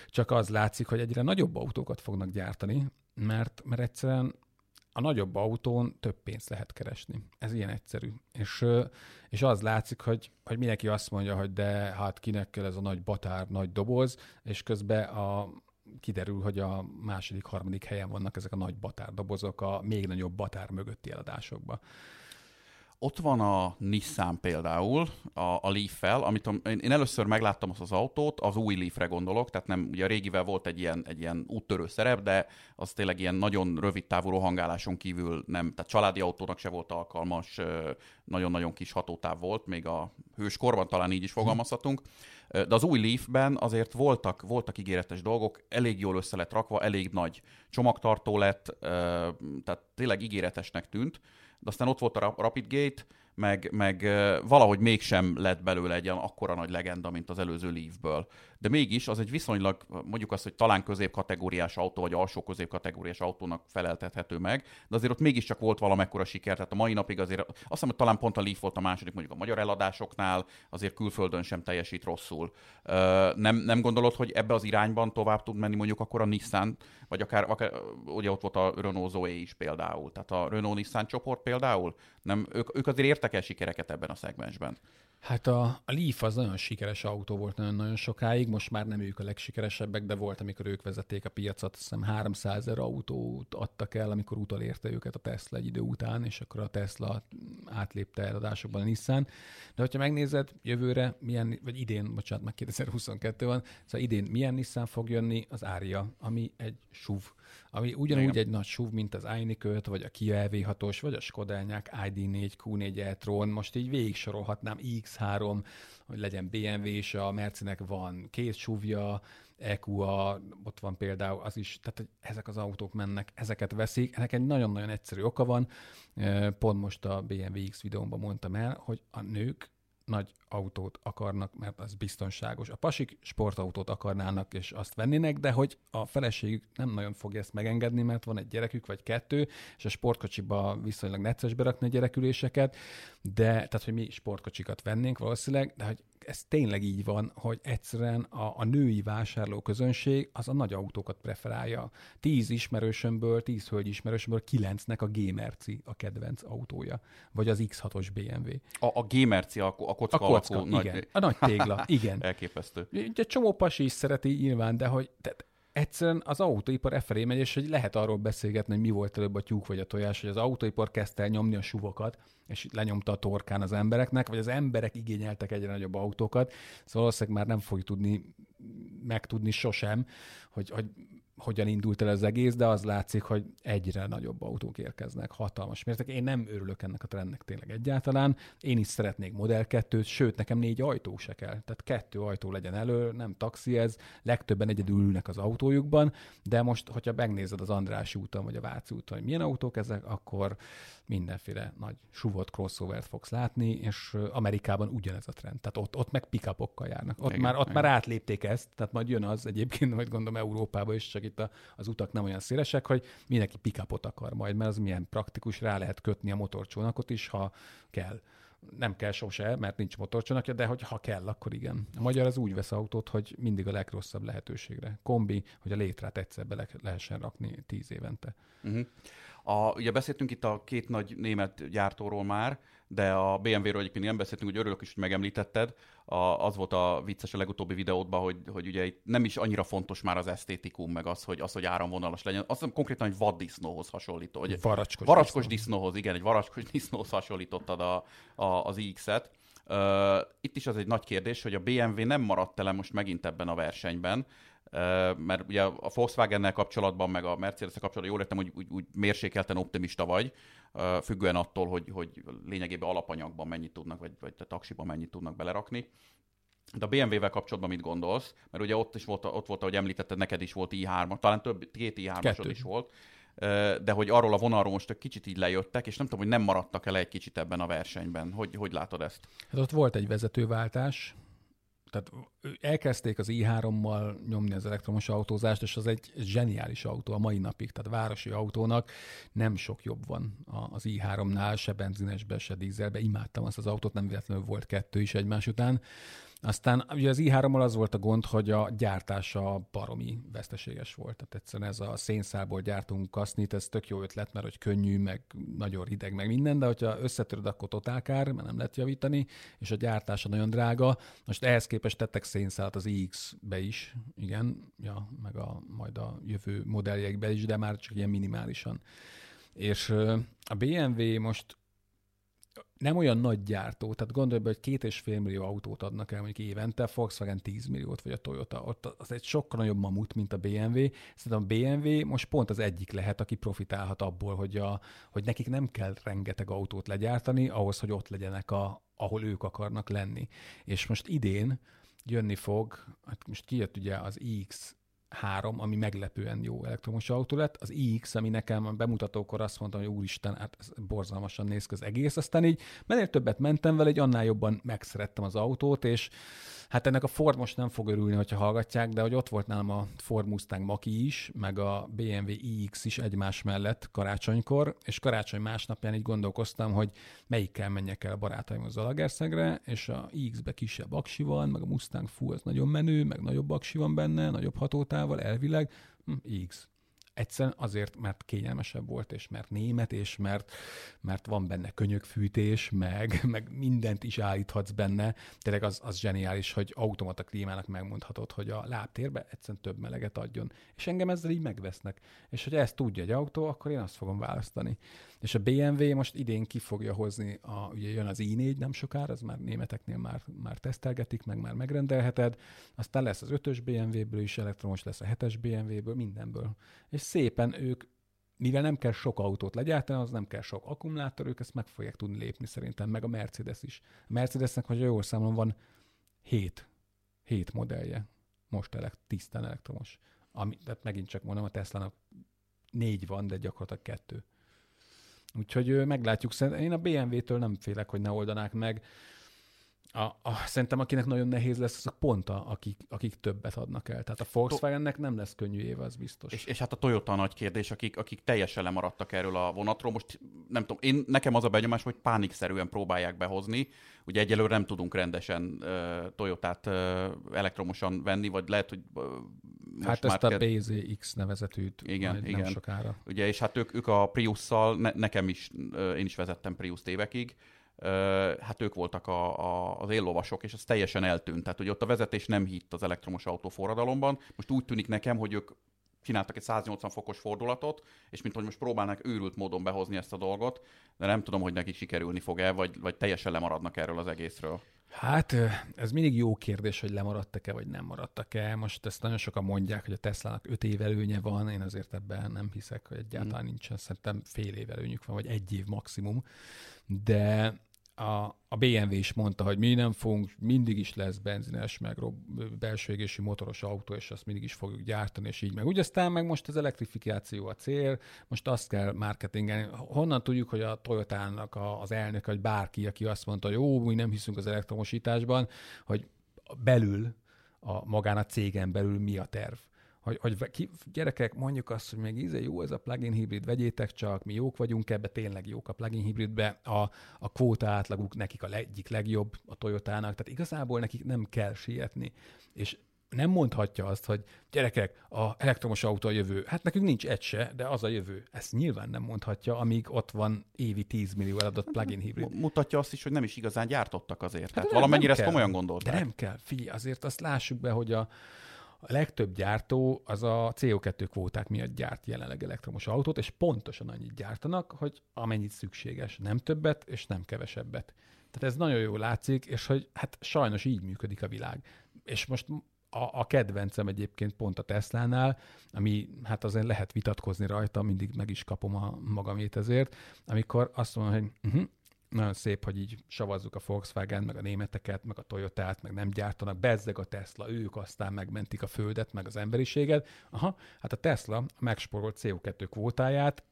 csak az látszik, hogy egyre nagyobb autókat fognak gyártani, mert, mert egyszerűen a nagyobb autón több pénzt lehet keresni. Ez ilyen egyszerű. És, és az látszik, hogy, hogy mindenki azt mondja, hogy de hát kinek kell ez a nagy batár, nagy doboz, és közben a, kiderül, hogy a második, harmadik helyen vannak ezek a nagy batár dobozok a még nagyobb batár mögötti eladásokban. Ott van a Nissan például, a, a Leaf-fel, amit a, én, én először megláttam azt az autót, az új Leaf-re gondolok, tehát nem, ugye a régivel volt egy ilyen, egy ilyen úttörő szerep, de az tényleg ilyen nagyon rövid távú rohangáláson kívül nem, tehát családi autónak se volt alkalmas, nagyon-nagyon kis hatótáv volt, még a hőskorban talán így is fogalmazhatunk. De az új Leaf-ben azért voltak, voltak ígéretes dolgok, elég jól össze lett rakva, elég nagy csomagtartó lett, tehát tényleg ígéretesnek tűnt de aztán ott volt a Rapid Gate, meg, meg valahogy mégsem lett belőle egy olyan akkora nagy legenda, mint az előző Leaf-ből. De mégis az egy viszonylag, mondjuk azt, hogy talán középkategóriás autó, vagy alsó középkategóriás autónak feleltethető meg, de azért ott mégiscsak volt valamekkora siker, tehát a mai napig azért, azt hiszem, hogy talán pont a Leaf volt a második, mondjuk a magyar eladásoknál, azért külföldön sem teljesít rosszul. Nem, nem gondolod, hogy ebbe az irányban tovább tud menni mondjuk akkor a Nissan, vagy akár, akár ugye ott volt a Renault Zoe is például, tehát a Renault-Nissan csoport például, nem, ők, ők azért értek el sikereket ebben a szegmensben? Hát a, a Leaf az nagyon sikeres autó volt nagyon-nagyon sokáig, most már nem ők a legsikeresebbek, de volt, amikor ők vezették a piacot, azt hiszem 300 ezer autót adtak el, amikor utolérte őket a Tesla egy idő után, és akkor a Tesla átlépte eladásokban a Nissan. De hogyha megnézed jövőre, milyen, vagy idén, bocsánat, meg 2022 van, szóval idén milyen Nissan fog jönni, az Ária, ami egy SUV ami ugyanúgy Igen. egy nagy SUV, mint az iNiq vagy a Kia EV6-os, vagy a Skoda Enyaq ID4, Q4 e-tron, most így végig sorolhatnám X3, hogy legyen BMW, és a Mercinek van két SUV-ja, EQA, ott van például az is, tehát hogy ezek az autók mennek, ezeket veszik. Ennek egy nagyon-nagyon egyszerű oka van. Pont most a BMW X videómban mondtam el, hogy a nők nagy autót akarnak, mert az biztonságos. A pasik sportautót akarnának, és azt vennének, de hogy a feleségük nem nagyon fogja ezt megengedni, mert van egy gyerekük, vagy kettő, és a sportkocsiba viszonylag necces berakni a gyereküléseket, de tehát, hogy mi sportkocsikat vennénk valószínűleg, de hogy ez tényleg így van, hogy egyszerűen a, a női vásárló közönség az a nagy autókat preferálja. Tíz ismerősömből, tíz hölgy ismerősömből kilencnek a Gamerci a kedvenc autója, vagy az X6-os BMW. A, a Gamerci, a, a kocka, a kocka alakú, igen. Nagy... A nagy tégla, igen. Elképesztő. Egy csomó pasi is szereti nyilván, de hogy tehát egyszerűen az autóipar e felé megy, és hogy lehet arról beszélgetni, hogy mi volt előbb a tyúk vagy a tojás, hogy az autóipar kezdte el nyomni a suvokat, és lenyomta a torkán az embereknek, vagy az emberek igényeltek egyre nagyobb autókat, szóval valószínűleg már nem fogjuk tudni megtudni sosem, hogy, hogy hogyan indult el az egész, de az látszik, hogy egyre nagyobb autók érkeznek, hatalmas mérték. Én nem örülök ennek a trendnek tényleg egyáltalán. Én is szeretnék Model 2 sőt, nekem négy ajtó se kell. Tehát kettő ajtó legyen elő, nem taxi ez, legtöbben egyedül ülnek az autójukban, de most, hogyha megnézed az András úton, vagy a Váci úton, hogy milyen autók ezek, akkor mindenféle nagy suvott crossovert fogsz látni, és Amerikában ugyanez a trend. Tehát ott, ott meg pickupokkal járnak. Ott, igen, már, ott igen. már átlépték ezt, tehát majd jön az egyébként, majd gondolom Európába is, csak itt a, az utak nem olyan szélesek, hogy mindenki pickupot akar majd, mert az milyen praktikus, rá lehet kötni a motorcsónakot is, ha kell nem kell sose, mert nincs motorcsónakja, de hogy ha kell, akkor igen. A magyar az úgy vesz autót, hogy mindig a legrosszabb lehetőségre. Kombi, hogy a létrát egyszer bele lehessen rakni tíz évente. Uh-huh. A, ugye beszéltünk itt a két nagy német gyártóról már, de a BMW-ről egyébként nem beszéltünk, hogy örülök is, hogy megemlítetted. A, az volt a vicces a legutóbbi videódban, hogy, hogy ugye itt nem is annyira fontos már az esztétikum, meg az, hogy, az, hogy áramvonalas legyen. Azt hiszem konkrétan egy vaddisznóhoz hasonlító. Hogy varacskos, varacskos disznóhoz, igen, egy varacskos disznóhoz hasonlítottad a, a, az iX-et. Uh, itt is az egy nagy kérdés, hogy a BMW nem maradt el most megint ebben a versenyben, mert ugye a Volkswagen-nel kapcsolatban, meg a mercedes kapcsolatban jól értem, hogy úgy, úgy mérsékelten optimista vagy, függően attól, hogy, hogy lényegében alapanyagban mennyit tudnak, vagy, vagy a taxiban mennyit tudnak belerakni. De a BMW-vel kapcsolatban mit gondolsz? Mert ugye ott is volt, ott volt ahogy említetted, neked is volt i3, talán több, két i3-asod is volt de hogy arról a vonalról most egy kicsit így lejöttek, és nem tudom, hogy nem maradtak el egy kicsit ebben a versenyben. Hogy, hogy látod ezt? Hát ott volt egy vezetőváltás, tehát elkezdték az i3-mal nyomni az elektromos autózást, és az egy zseniális autó a mai napig, tehát városi autónak nem sok jobb van az i3-nál, se benzinesbe, se dízelbe. Imádtam azt az autót, nem véletlenül volt kettő is egymás után. Aztán ugye az i3-mal az volt a gond, hogy a gyártása baromi veszteséges volt. Tehát egyszerűen ez a szénszálból gyártunk kasznit, ez tök jó ötlet, mert hogy könnyű, meg nagyon rideg, meg minden, de hogyha összetöröd, akkor totálkár, mert nem lehet javítani, és a gyártása nagyon drága. Most ehhez képest tettek szénszálat az iX-be is, igen, ja, meg a, majd a jövő modelljekbe is, de már csak ilyen minimálisan. És a BMW most nem olyan nagy gyártó, tehát gondolj be, hogy két és fél millió autót adnak el mondjuk évente, Volkswagen 10 milliót, vagy a Toyota, ott az egy sokkal nagyobb mamut, mint a BMW. Szerintem a BMW most pont az egyik lehet, aki profitálhat abból, hogy, a, hogy nekik nem kell rengeteg autót legyártani, ahhoz, hogy ott legyenek, a, ahol ők akarnak lenni. És most idén jönni fog, hát most kijött ugye az iX 3, ami meglepően jó elektromos autó lett. Az iX, ami nekem a bemutatókor azt mondtam, hogy úristen, hát ez borzalmasan néz ki az egész. Aztán így minél többet mentem vele, egy annál jobban megszerettem az autót, és Hát ennek a Ford most nem fog örülni, hogyha hallgatják, de hogy ott volt nálam a Ford Mustang Maki is, meg a BMW iX is egymás mellett karácsonykor, és karácsony másnapján így gondolkoztam, hogy melyikkel menjek el a barátaimhoz Zalagerszegre, és a iX-be kisebb aksi van, meg a Mustang Full az nagyon menő, meg nagyobb aksi van benne, nagyobb hatótával, elvileg, hm, X Egyszerűen azért, mert kényelmesebb volt, és mert német, és mert, mert van benne könyökfűtés, meg, meg mindent is állíthatsz benne. Tényleg az, az zseniális, hogy automata klímának megmondhatod, hogy a lábtérbe egyszerűen több meleget adjon. És engem ezzel így megvesznek. És hogy ezt tudja egy autó, akkor én azt fogom választani. És a BMW most idén ki fogja hozni, a, ugye jön az i4 nem sokára, az már németeknél már, már tesztelgetik, meg már megrendelheted, aztán lesz az 5-ös BMW-ből is elektromos, lesz a 7-es BMW-ből, mindenből. És szépen ők mivel nem kell sok autót legyártani, az nem kell sok akkumulátor, ők ezt meg fogják tudni lépni szerintem, meg a Mercedes is. A Mercedesnek, hogy jól számolom, van 7, 7 modellje, most elek, tisztán elektromos. Ami, tehát megint csak mondom, a Tesla-nak négy van, de gyakorlatilag kettő. Úgyhogy meglátjuk. Én a BMW-től nem félek, hogy ne oldanák meg. A, a, szerintem akinek nagyon nehéz lesz, azok pont a, akik, akik többet adnak el. Tehát a Volkswagennek nem lesz könnyű éve, az biztos. És, és hát a Toyota a nagy kérdés, akik, akik teljesen lemaradtak erről a vonatról. Most nem tudom, én, nekem az a benyomás, hogy pánikszerűen próbálják behozni. Ugye egyelőre nem tudunk rendesen uh, Toyotát uh, elektromosan venni, vagy lehet, hogy uh, most hát ezt a BZX nevezetűt igen, majd igen. nem sokára. Ugye, és hát ők, ők a Prius-szal, ne, nekem is, én is vezettem Prius évekig, hát ők voltak a, a, az éllovasok, és ez teljesen eltűnt. Tehát, hogy ott a vezetés nem hitt az elektromos autó forradalomban. Most úgy tűnik nekem, hogy ők csináltak egy 180 fokos fordulatot, és mint hogy most próbálnak őrült módon behozni ezt a dolgot, de nem tudom, hogy nekik sikerülni fog-e, vagy, vagy teljesen lemaradnak erről az egészről. Hát ez mindig jó kérdés, hogy lemaradtak-e, vagy nem maradtak-e. Most ezt nagyon sokan mondják, hogy a Tesla-nak öt év előnye van, én azért ebben nem hiszek, hogy egyáltalán hmm. nincsen, szerintem fél év előnyük van, vagy egy év maximum. De a, a BMW is mondta, hogy mi nem fogunk, mindig is lesz benzines, meg belső égési motoros autó, és azt mindig is fogjuk gyártani, és így meg. Úgy aztán meg most az elektrifikáció a cél, most azt kell marketingelni. Honnan tudjuk, hogy a Toyotának a, az elnök, vagy bárki, aki azt mondta, hogy jó, mi nem hiszünk az elektromosításban, hogy belül, a magán a cégen belül mi a terv hogy, hogy ki, gyerekek, mondjuk azt, hogy még íze jó ez a plugin hibrid, vegyétek csak, mi jók vagyunk ebbe, tényleg jók a plugin hibridbe, a, a kvóta átlaguk nekik a egyik legjobb a Toyotának, tehát igazából nekik nem kell sietni. És nem mondhatja azt, hogy gyerekek, a elektromos autó a jövő. Hát nekünk nincs egy se, de az a jövő. Ezt nyilván nem mondhatja, amíg ott van évi 10 millió eladott plugin hibrid. Mutatja azt is, hogy nem is igazán gyártottak azért. Hát Tehát valamennyire ezt komolyan gondolták. De nem kell. Figyelj, azért azt lássuk be, hogy a, a legtöbb gyártó az a CO2 kvóták miatt gyárt jelenleg elektromos autót, és pontosan annyit gyártanak, hogy amennyit szükséges. Nem többet, és nem kevesebbet. Tehát ez nagyon jól látszik, és hogy hát sajnos így működik a világ. És most a, a kedvencem egyébként pont a Tesla-nál, ami hát azért lehet vitatkozni rajta, mindig meg is kapom a magamét ezért, amikor azt mondom, hogy uh-huh, nagyon szép, hogy így savazzuk a Volkswagen, meg a németeket, meg a Toyotát, meg nem gyártanak, bezzeg a Tesla, ők aztán megmentik a földet, meg az emberiséget. Aha, hát a Tesla a megsporolt CO2 kvótáját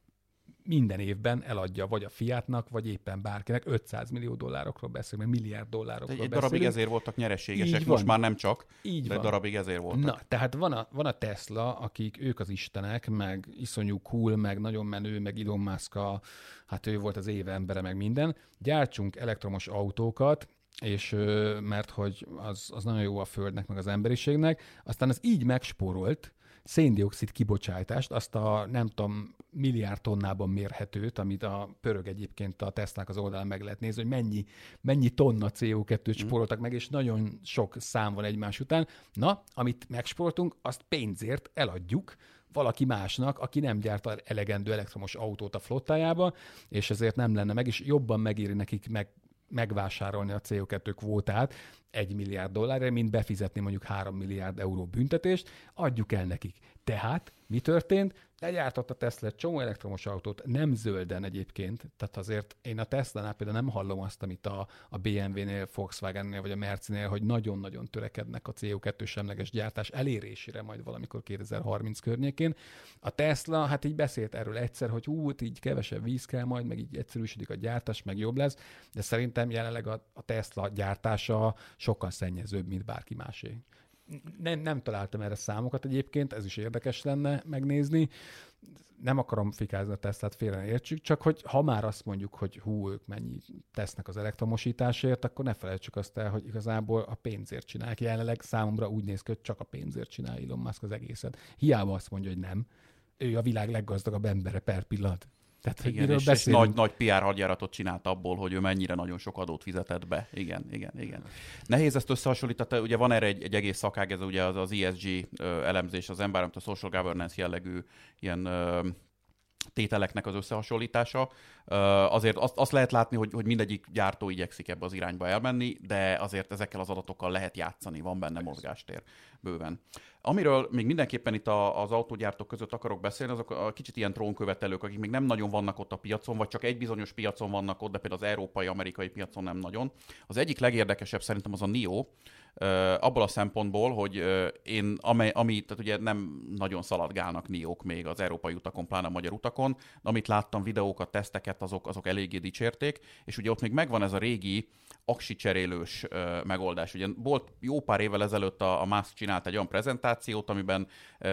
minden évben eladja vagy a Fiatnak, vagy éppen bárkinek. 500 millió dollárokról beszélünk, meg milliárd dollárokról egy, egy beszélünk. darabig ezért voltak nyereségesek, Így most van. már nem csak, Így de van. darabig ezért voltak. Na, tehát van a, van a Tesla, akik ők az istenek, meg iszonyú cool, meg nagyon menő, meg Elon Musk a, hát ő volt az éve embere, meg minden. Gyártsunk elektromos autókat, és mert hogy az, az nagyon jó a Földnek, meg az emberiségnek. Aztán az így megspórolt, széndiokszid kibocsátást, azt a nem tudom, milliárd tonnában mérhetőt, amit a pörög egyébként a Tesla az oldalán meg lehet nézni, hogy mennyi, mennyi tonna CO2-t mm. spóroltak meg, és nagyon sok szám van egymás után. Na, amit megspóroltunk, azt pénzért eladjuk, valaki másnak, aki nem gyárt elegendő elektromos autót a flottájába, és ezért nem lenne meg, és jobban megéri nekik meg megvásárolni a CO2 kvótát egy milliárd dollárra, mint befizetni mondjuk 3 milliárd euró büntetést, adjuk el nekik. Tehát mi történt? Legyártott a Tesla egy csomó elektromos autót, nem zölden egyébként, tehát azért én a Tesla-nál például nem hallom azt, amit a, a BMW-nél, Volkswagen-nél vagy a Mercedes-nél, hogy nagyon-nagyon törekednek a CO2 semleges gyártás elérésére majd valamikor 2030 környékén. A Tesla, hát így beszélt erről egyszer, hogy ú, így kevesebb víz kell majd, meg így egyszerűsödik a gyártás, meg jobb lesz, de szerintem jelenleg a, a Tesla gyártása sokkal szennyezőbb, mint bárki másé nem, nem találtam erre számokat egyébként, ez is érdekes lenne megnézni. Nem akarom fikázni a Teslát, félre értsük, csak hogy ha már azt mondjuk, hogy hú, ők mennyi tesznek az elektromosításért, akkor ne felejtsük azt el, hogy igazából a pénzért csinálják. Jelenleg számomra úgy néz ki, hogy csak a pénzért csinál Elon Musk az egészet. Hiába azt mondja, hogy nem ő a világ leggazdagabb embere per pillanat. Tehát, hogy igen, és, és nagy, nagy PR hadjáratot csinált abból, hogy ő mennyire nagyon sok adót fizetett be. Igen, igen, igen. Nehéz ezt összehasonlítani, ugye van erre egy, egy egész szakág, ez ugye az, az ESG elemzés, az Environment, a Social Governance jellegű ilyen tételeknek az összehasonlítása. Azért azt, azt lehet látni, hogy, hogy mindegyik gyártó igyekszik ebbe az irányba elmenni, de azért ezekkel az adatokkal lehet játszani, van benne mozgástér bőven. Amiről még mindenképpen itt a, az autógyártók között akarok beszélni, azok a kicsit ilyen trónkövetelők, akik még nem nagyon vannak ott a piacon, vagy csak egy bizonyos piacon vannak ott, de például az európai, amerikai piacon nem nagyon. Az egyik legérdekesebb szerintem az a NIO, abból a szempontból, hogy én, amely, ami, tehát ugye nem nagyon szaladgálnak niók még az európai utakon, pláne a magyar utakon, amit láttam, videókat, teszteket, azok, azok eléggé dicsérték, és ugye ott még megvan ez a régi aksi cserélős megoldás. Ugye volt jó pár évvel ezelőtt a, a Musk csinált egy olyan prezentációt, amiben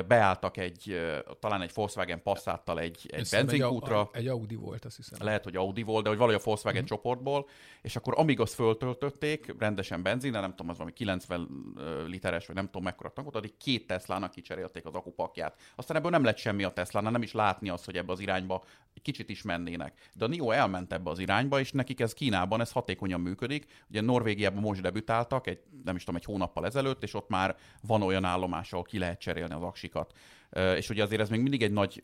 beálltak egy, talán egy Volkswagen Passattal egy, egy benzinkútra. Egy, egy Audi volt, azt hiszem. Lehet, hogy Audi volt, de hogy valahogy a Volkswagen uh-huh. csoportból, és akkor amíg azt föltöltötték, rendesen benzin, nem tudom, az valami 90 literes, vagy nem tudom mekkora tankot, addig két Teslának kicserélték az akupakját. Aztán ebből nem lett semmi a Teslánál, nem is látni azt, hogy ebbe az irányba egy kicsit is mennének. De a NIO elment ebbe az irányba, és nekik ez Kínában ez hatékonyan működik. Ugye Norvégiában most debütáltak, egy, nem is tudom, egy hónappal ezelőtt, és ott már van olyan állomás, ahol ki lehet cserélni az aksikat. És ugye azért ez még mindig egy nagy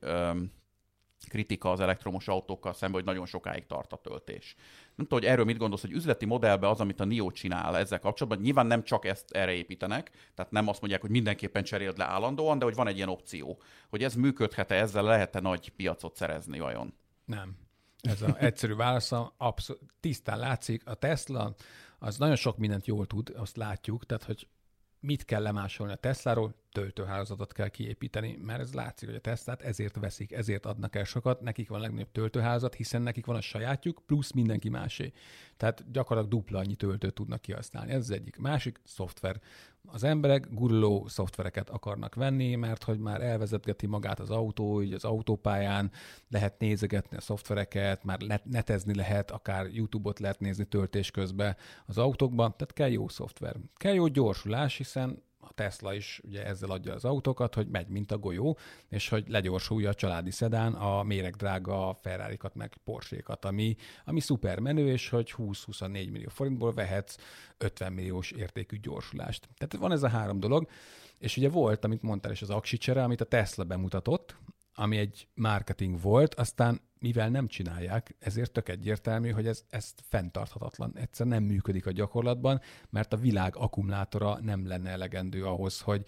kritika az elektromos autókkal szemben, hogy nagyon sokáig tart a töltés. Nem tudom, hogy erről mit gondolsz, hogy üzleti modellben az, amit a NIO csinál ezzel kapcsolatban, nyilván nem csak ezt erre építenek, tehát nem azt mondják, hogy mindenképpen cseréld le állandóan, de hogy van egy ilyen opció, hogy ez működhet-e, ezzel lehet-e nagy piacot szerezni vajon? Nem. Ez az egyszerű válasz, abszol- tisztán látszik, a Tesla az nagyon sok mindent jól tud, azt látjuk, tehát hogy mit kell lemásolni a Tesláról, töltőhálózatot kell kiépíteni, mert ez látszik, hogy a Teslát ezért veszik, ezért adnak el sokat, nekik van a legnagyobb töltőházat, hiszen nekik van a sajátjuk, plusz mindenki másé. Tehát gyakorlatilag dupla annyi töltőt tudnak kihasználni. Ez az egyik. Másik, szoftver. Az emberek guruló szoftvereket akarnak venni, mert hogy már elvezetgeti magát az autó, így az autópályán lehet nézegetni a szoftvereket, már netezni lehet, akár YouTube-ot lehet nézni töltés közben az autókban, tehát kell jó szoftver. Kell jó gyorsulás, hiszen a Tesla is ugye ezzel adja az autókat, hogy megy, mint a golyó, és hogy legyorsulja a családi szedán a méregdrága ferrari meg Porsche-kat, ami, ami szuper menő, és hogy 20-24 millió forintból vehetsz 50 milliós értékű gyorsulást. Tehát van ez a három dolog, és ugye volt, amit mondtál is, az aksicsere, amit a Tesla bemutatott, ami egy marketing volt, aztán mivel nem csinálják, ezért tök egyértelmű, hogy ez, ez fenntarthatatlan. Egyszer nem működik a gyakorlatban, mert a világ akkumulátora nem lenne elegendő ahhoz, hogy,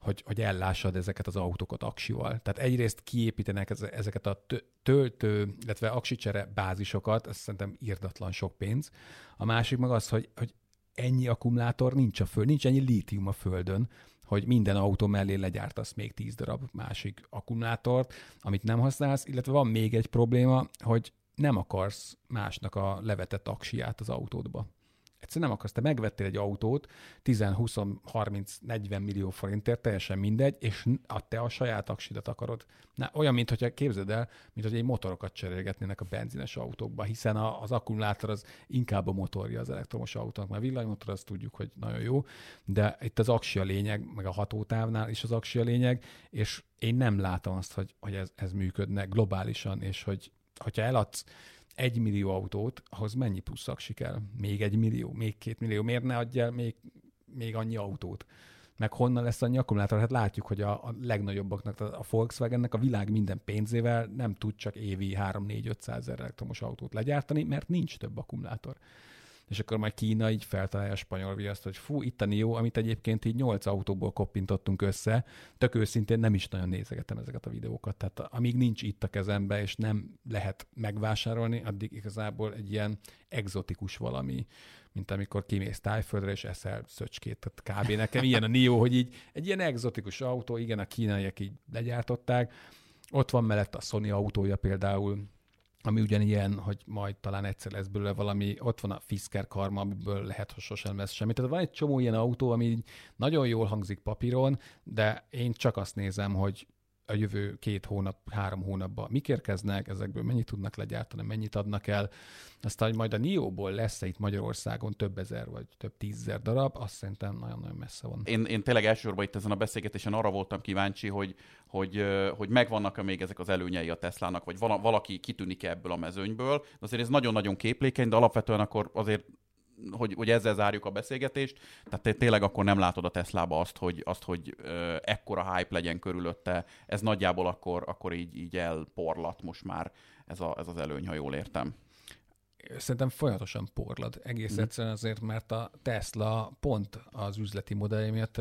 hogy, hogy ellássad ezeket az autókat aksival. Tehát egyrészt kiépítenek ezeket a töltő, illetve aksicsere bázisokat, ez szerintem írdatlan sok pénz. A másik meg az, hogy, hogy ennyi akkumulátor nincs a föld, nincs ennyi lítium a földön, hogy minden autó mellé legyártasz még 10 darab másik akkumulátort, amit nem használsz, illetve van még egy probléma, hogy nem akarsz másnak a levetett aksiát az autódba. Egyszerűen nem akarsz. Te megvettél egy autót 10, 20, 30, 40 millió forintért, teljesen mindegy, és a te a saját aksidat akarod. Na, olyan, mint hogyha képzeld el, mint hogy egy motorokat cserélgetnének a benzines autókba, hiszen a, az akkumulátor az inkább a motorja az elektromos autónak, mert villanymotor azt tudjuk, hogy nagyon jó, de itt az aksi a lényeg, meg a hatótávnál is az aksi a lényeg, és én nem látom azt, hogy, hogy ez, ez működne globálisan, és hogy hogyha eladsz egy millió autót, ahhoz mennyi plusz aksi kell? Még egy millió, még két millió. Miért ne adjál még, még annyi autót? Meg honnan lesz annyi akkumulátor? Hát látjuk, hogy a, a legnagyobbaknak, a Volkswagennek a világ minden pénzével nem tud csak évi 3-4-500 ezer elektromos autót legyártani, mert nincs több akkumulátor és akkor majd Kína így feltalálja a spanyol viaszt, hogy fú, itt a NIO, amit egyébként így nyolc autóból koppintottunk össze, tök őszintén nem is nagyon nézegetem ezeket a videókat. Tehát amíg nincs itt a kezembe, és nem lehet megvásárolni, addig igazából egy ilyen egzotikus valami, mint amikor kimész tájföldre, és eszel szöcskét. Tehát kb. nekem ilyen a NIO, hogy így egy ilyen egzotikus autó, igen, a kínaiak így legyártották. Ott van mellett a Sony autója például, ami ugyanilyen, hogy majd talán egyszer lesz belőle valami, ott van a Fisker karma, amiből lehet, hogy sosem lesz semmi. Tehát van egy csomó ilyen autó, ami nagyon jól hangzik papíron, de én csak azt nézem, hogy a jövő két hónap, három hónapban mik érkeznek, ezekből mennyit tudnak legyártani, mennyit adnak el. Aztán, majd a NIO-ból lesz-e itt Magyarországon több ezer vagy több tízezer darab, azt szerintem nagyon-nagyon messze van. Én, én tényleg elsősorban itt ezen a beszélgetésen arra voltam kíváncsi, hogy, hogy, hogy megvannak-e még ezek az előnyei a Teslának, vagy valaki kitűnik -e ebből a mezőnyből. De azért ez nagyon-nagyon képlékeny, de alapvetően akkor azért hogy, hogy ezzel zárjuk a beszélgetést, tehát tényleg akkor nem látod a Teslába azt, hogy, azt, hogy ö, ekkora hype legyen körülötte, ez nagyjából akkor, akkor így, így elporlat most már ez, a, ez az előny, ha jól értem. Szerintem folyamatosan porlad. Egész mm. egyszerűen azért, mert a Tesla pont az üzleti modellje miatt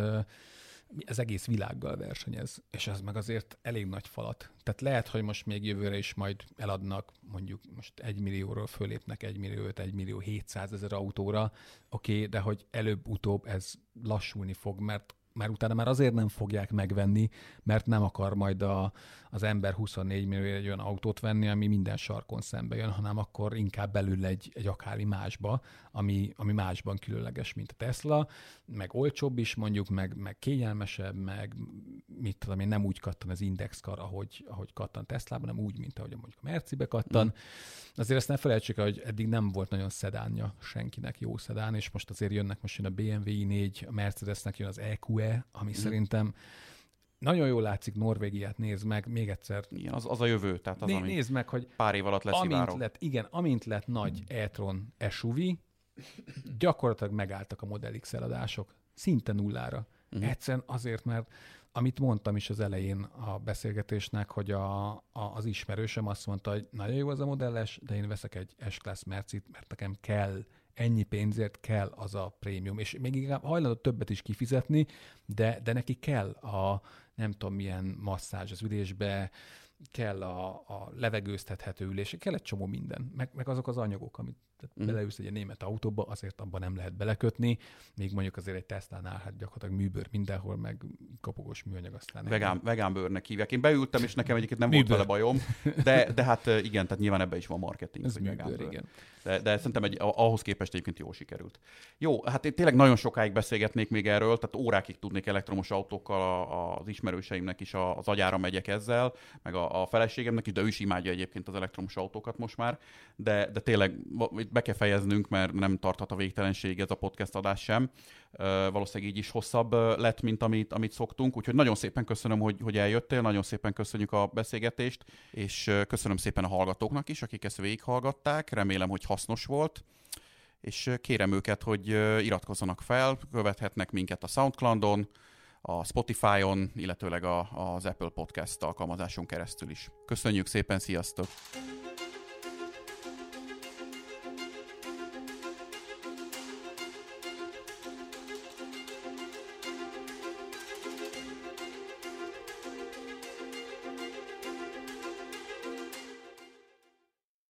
ez egész világgal versenyez, és ez meg azért elég nagy falat. Tehát lehet, hogy most még jövőre is majd eladnak, mondjuk most egy millióról fölépnek egy millió, egy millió 700 ezer autóra, oké, okay, de hogy előbb-utóbb ez lassulni fog, mert mert utána már azért nem fogják megvenni, mert nem akar majd a, az ember 24 millió egy olyan autót venni, ami minden sarkon szembe jön, hanem akkor inkább belül egy, egy akármi másba, ami, ami másban különleges, mint a Tesla, meg olcsóbb is mondjuk, meg, meg kényelmesebb, meg mit tudom én, nem úgy kattan az indexkar, ahogy, ahogy kattan Teslában, hanem úgy, mint ahogy mondjuk a Mercibe kattan. Mm. Azért ezt ne felejtsük hogy eddig nem volt nagyon szedánja senkinek jó szedán, és most azért jönnek, most jön a BMW i4, a Mercedesnek jön az EQE, ami mm. szerintem nagyon jól látszik Norvégiát, nézd meg, még egyszer. Igen, az, az a jövő. Tehát az, Né, nézd meg, hogy pár év alatt lesz amint lett, Igen, amint lett nagy e-tron SUV, gyakorlatilag megálltak a Model X eladások. Szinte nullára. Uh-huh. Egyszerűen azért, mert amit mondtam is az elején a beszélgetésnek, hogy a, a, az ismerősöm azt mondta, hogy nagyon jó az a modelles, de én veszek egy S-Class Mercit, mert nekem kell ennyi pénzért kell az a prémium, és még inkább hajlandó többet is kifizetni, de, de neki kell a nem tudom milyen masszázs az ülésbe, kell a, a levegőztethető ülés, kell egy csomó minden, meg, meg azok az anyagok, amit mm. beleülsz egy német autóba, azért abban nem lehet belekötni, még mondjuk azért egy Tesla-nál hát gyakorlatilag műbőr mindenhol, meg kopogós műanyag aztán. Vegán, vegán bőrnek hívják. Én beültem, és nekem egyébként nem volt vele bajom, de, de hát igen, tehát nyilván ebben is van marketing. Ez műbőr, igen. De, de szerintem egy, ahhoz képest egyébként jól sikerült. Jó, hát én tényleg nagyon sokáig beszélgetnék még erről, tehát órákig tudnék elektromos autókkal az ismerőseimnek is az agyára megyek ezzel, meg a, a feleségemnek is, de ő is imádja egyébként az elektromos autókat most már, de, de tényleg be kell fejeznünk, mert nem tarthat a végtelenség ez a podcast adás sem. Valószínűleg így is hosszabb lett, mint amit, amit szoktunk, úgyhogy nagyon szépen köszönöm, hogy, hogy eljöttél, nagyon szépen köszönjük a beszélgetést, és köszönöm szépen a hallgatóknak is, akik ezt végighallgatták, remélem, hogy hasznos volt és kérem őket, hogy iratkozzanak fel, követhetnek minket a Soundcloudon, a Spotify-on, illetőleg a, az Apple Podcast alkalmazáson keresztül is. Köszönjük szépen, sziasztok!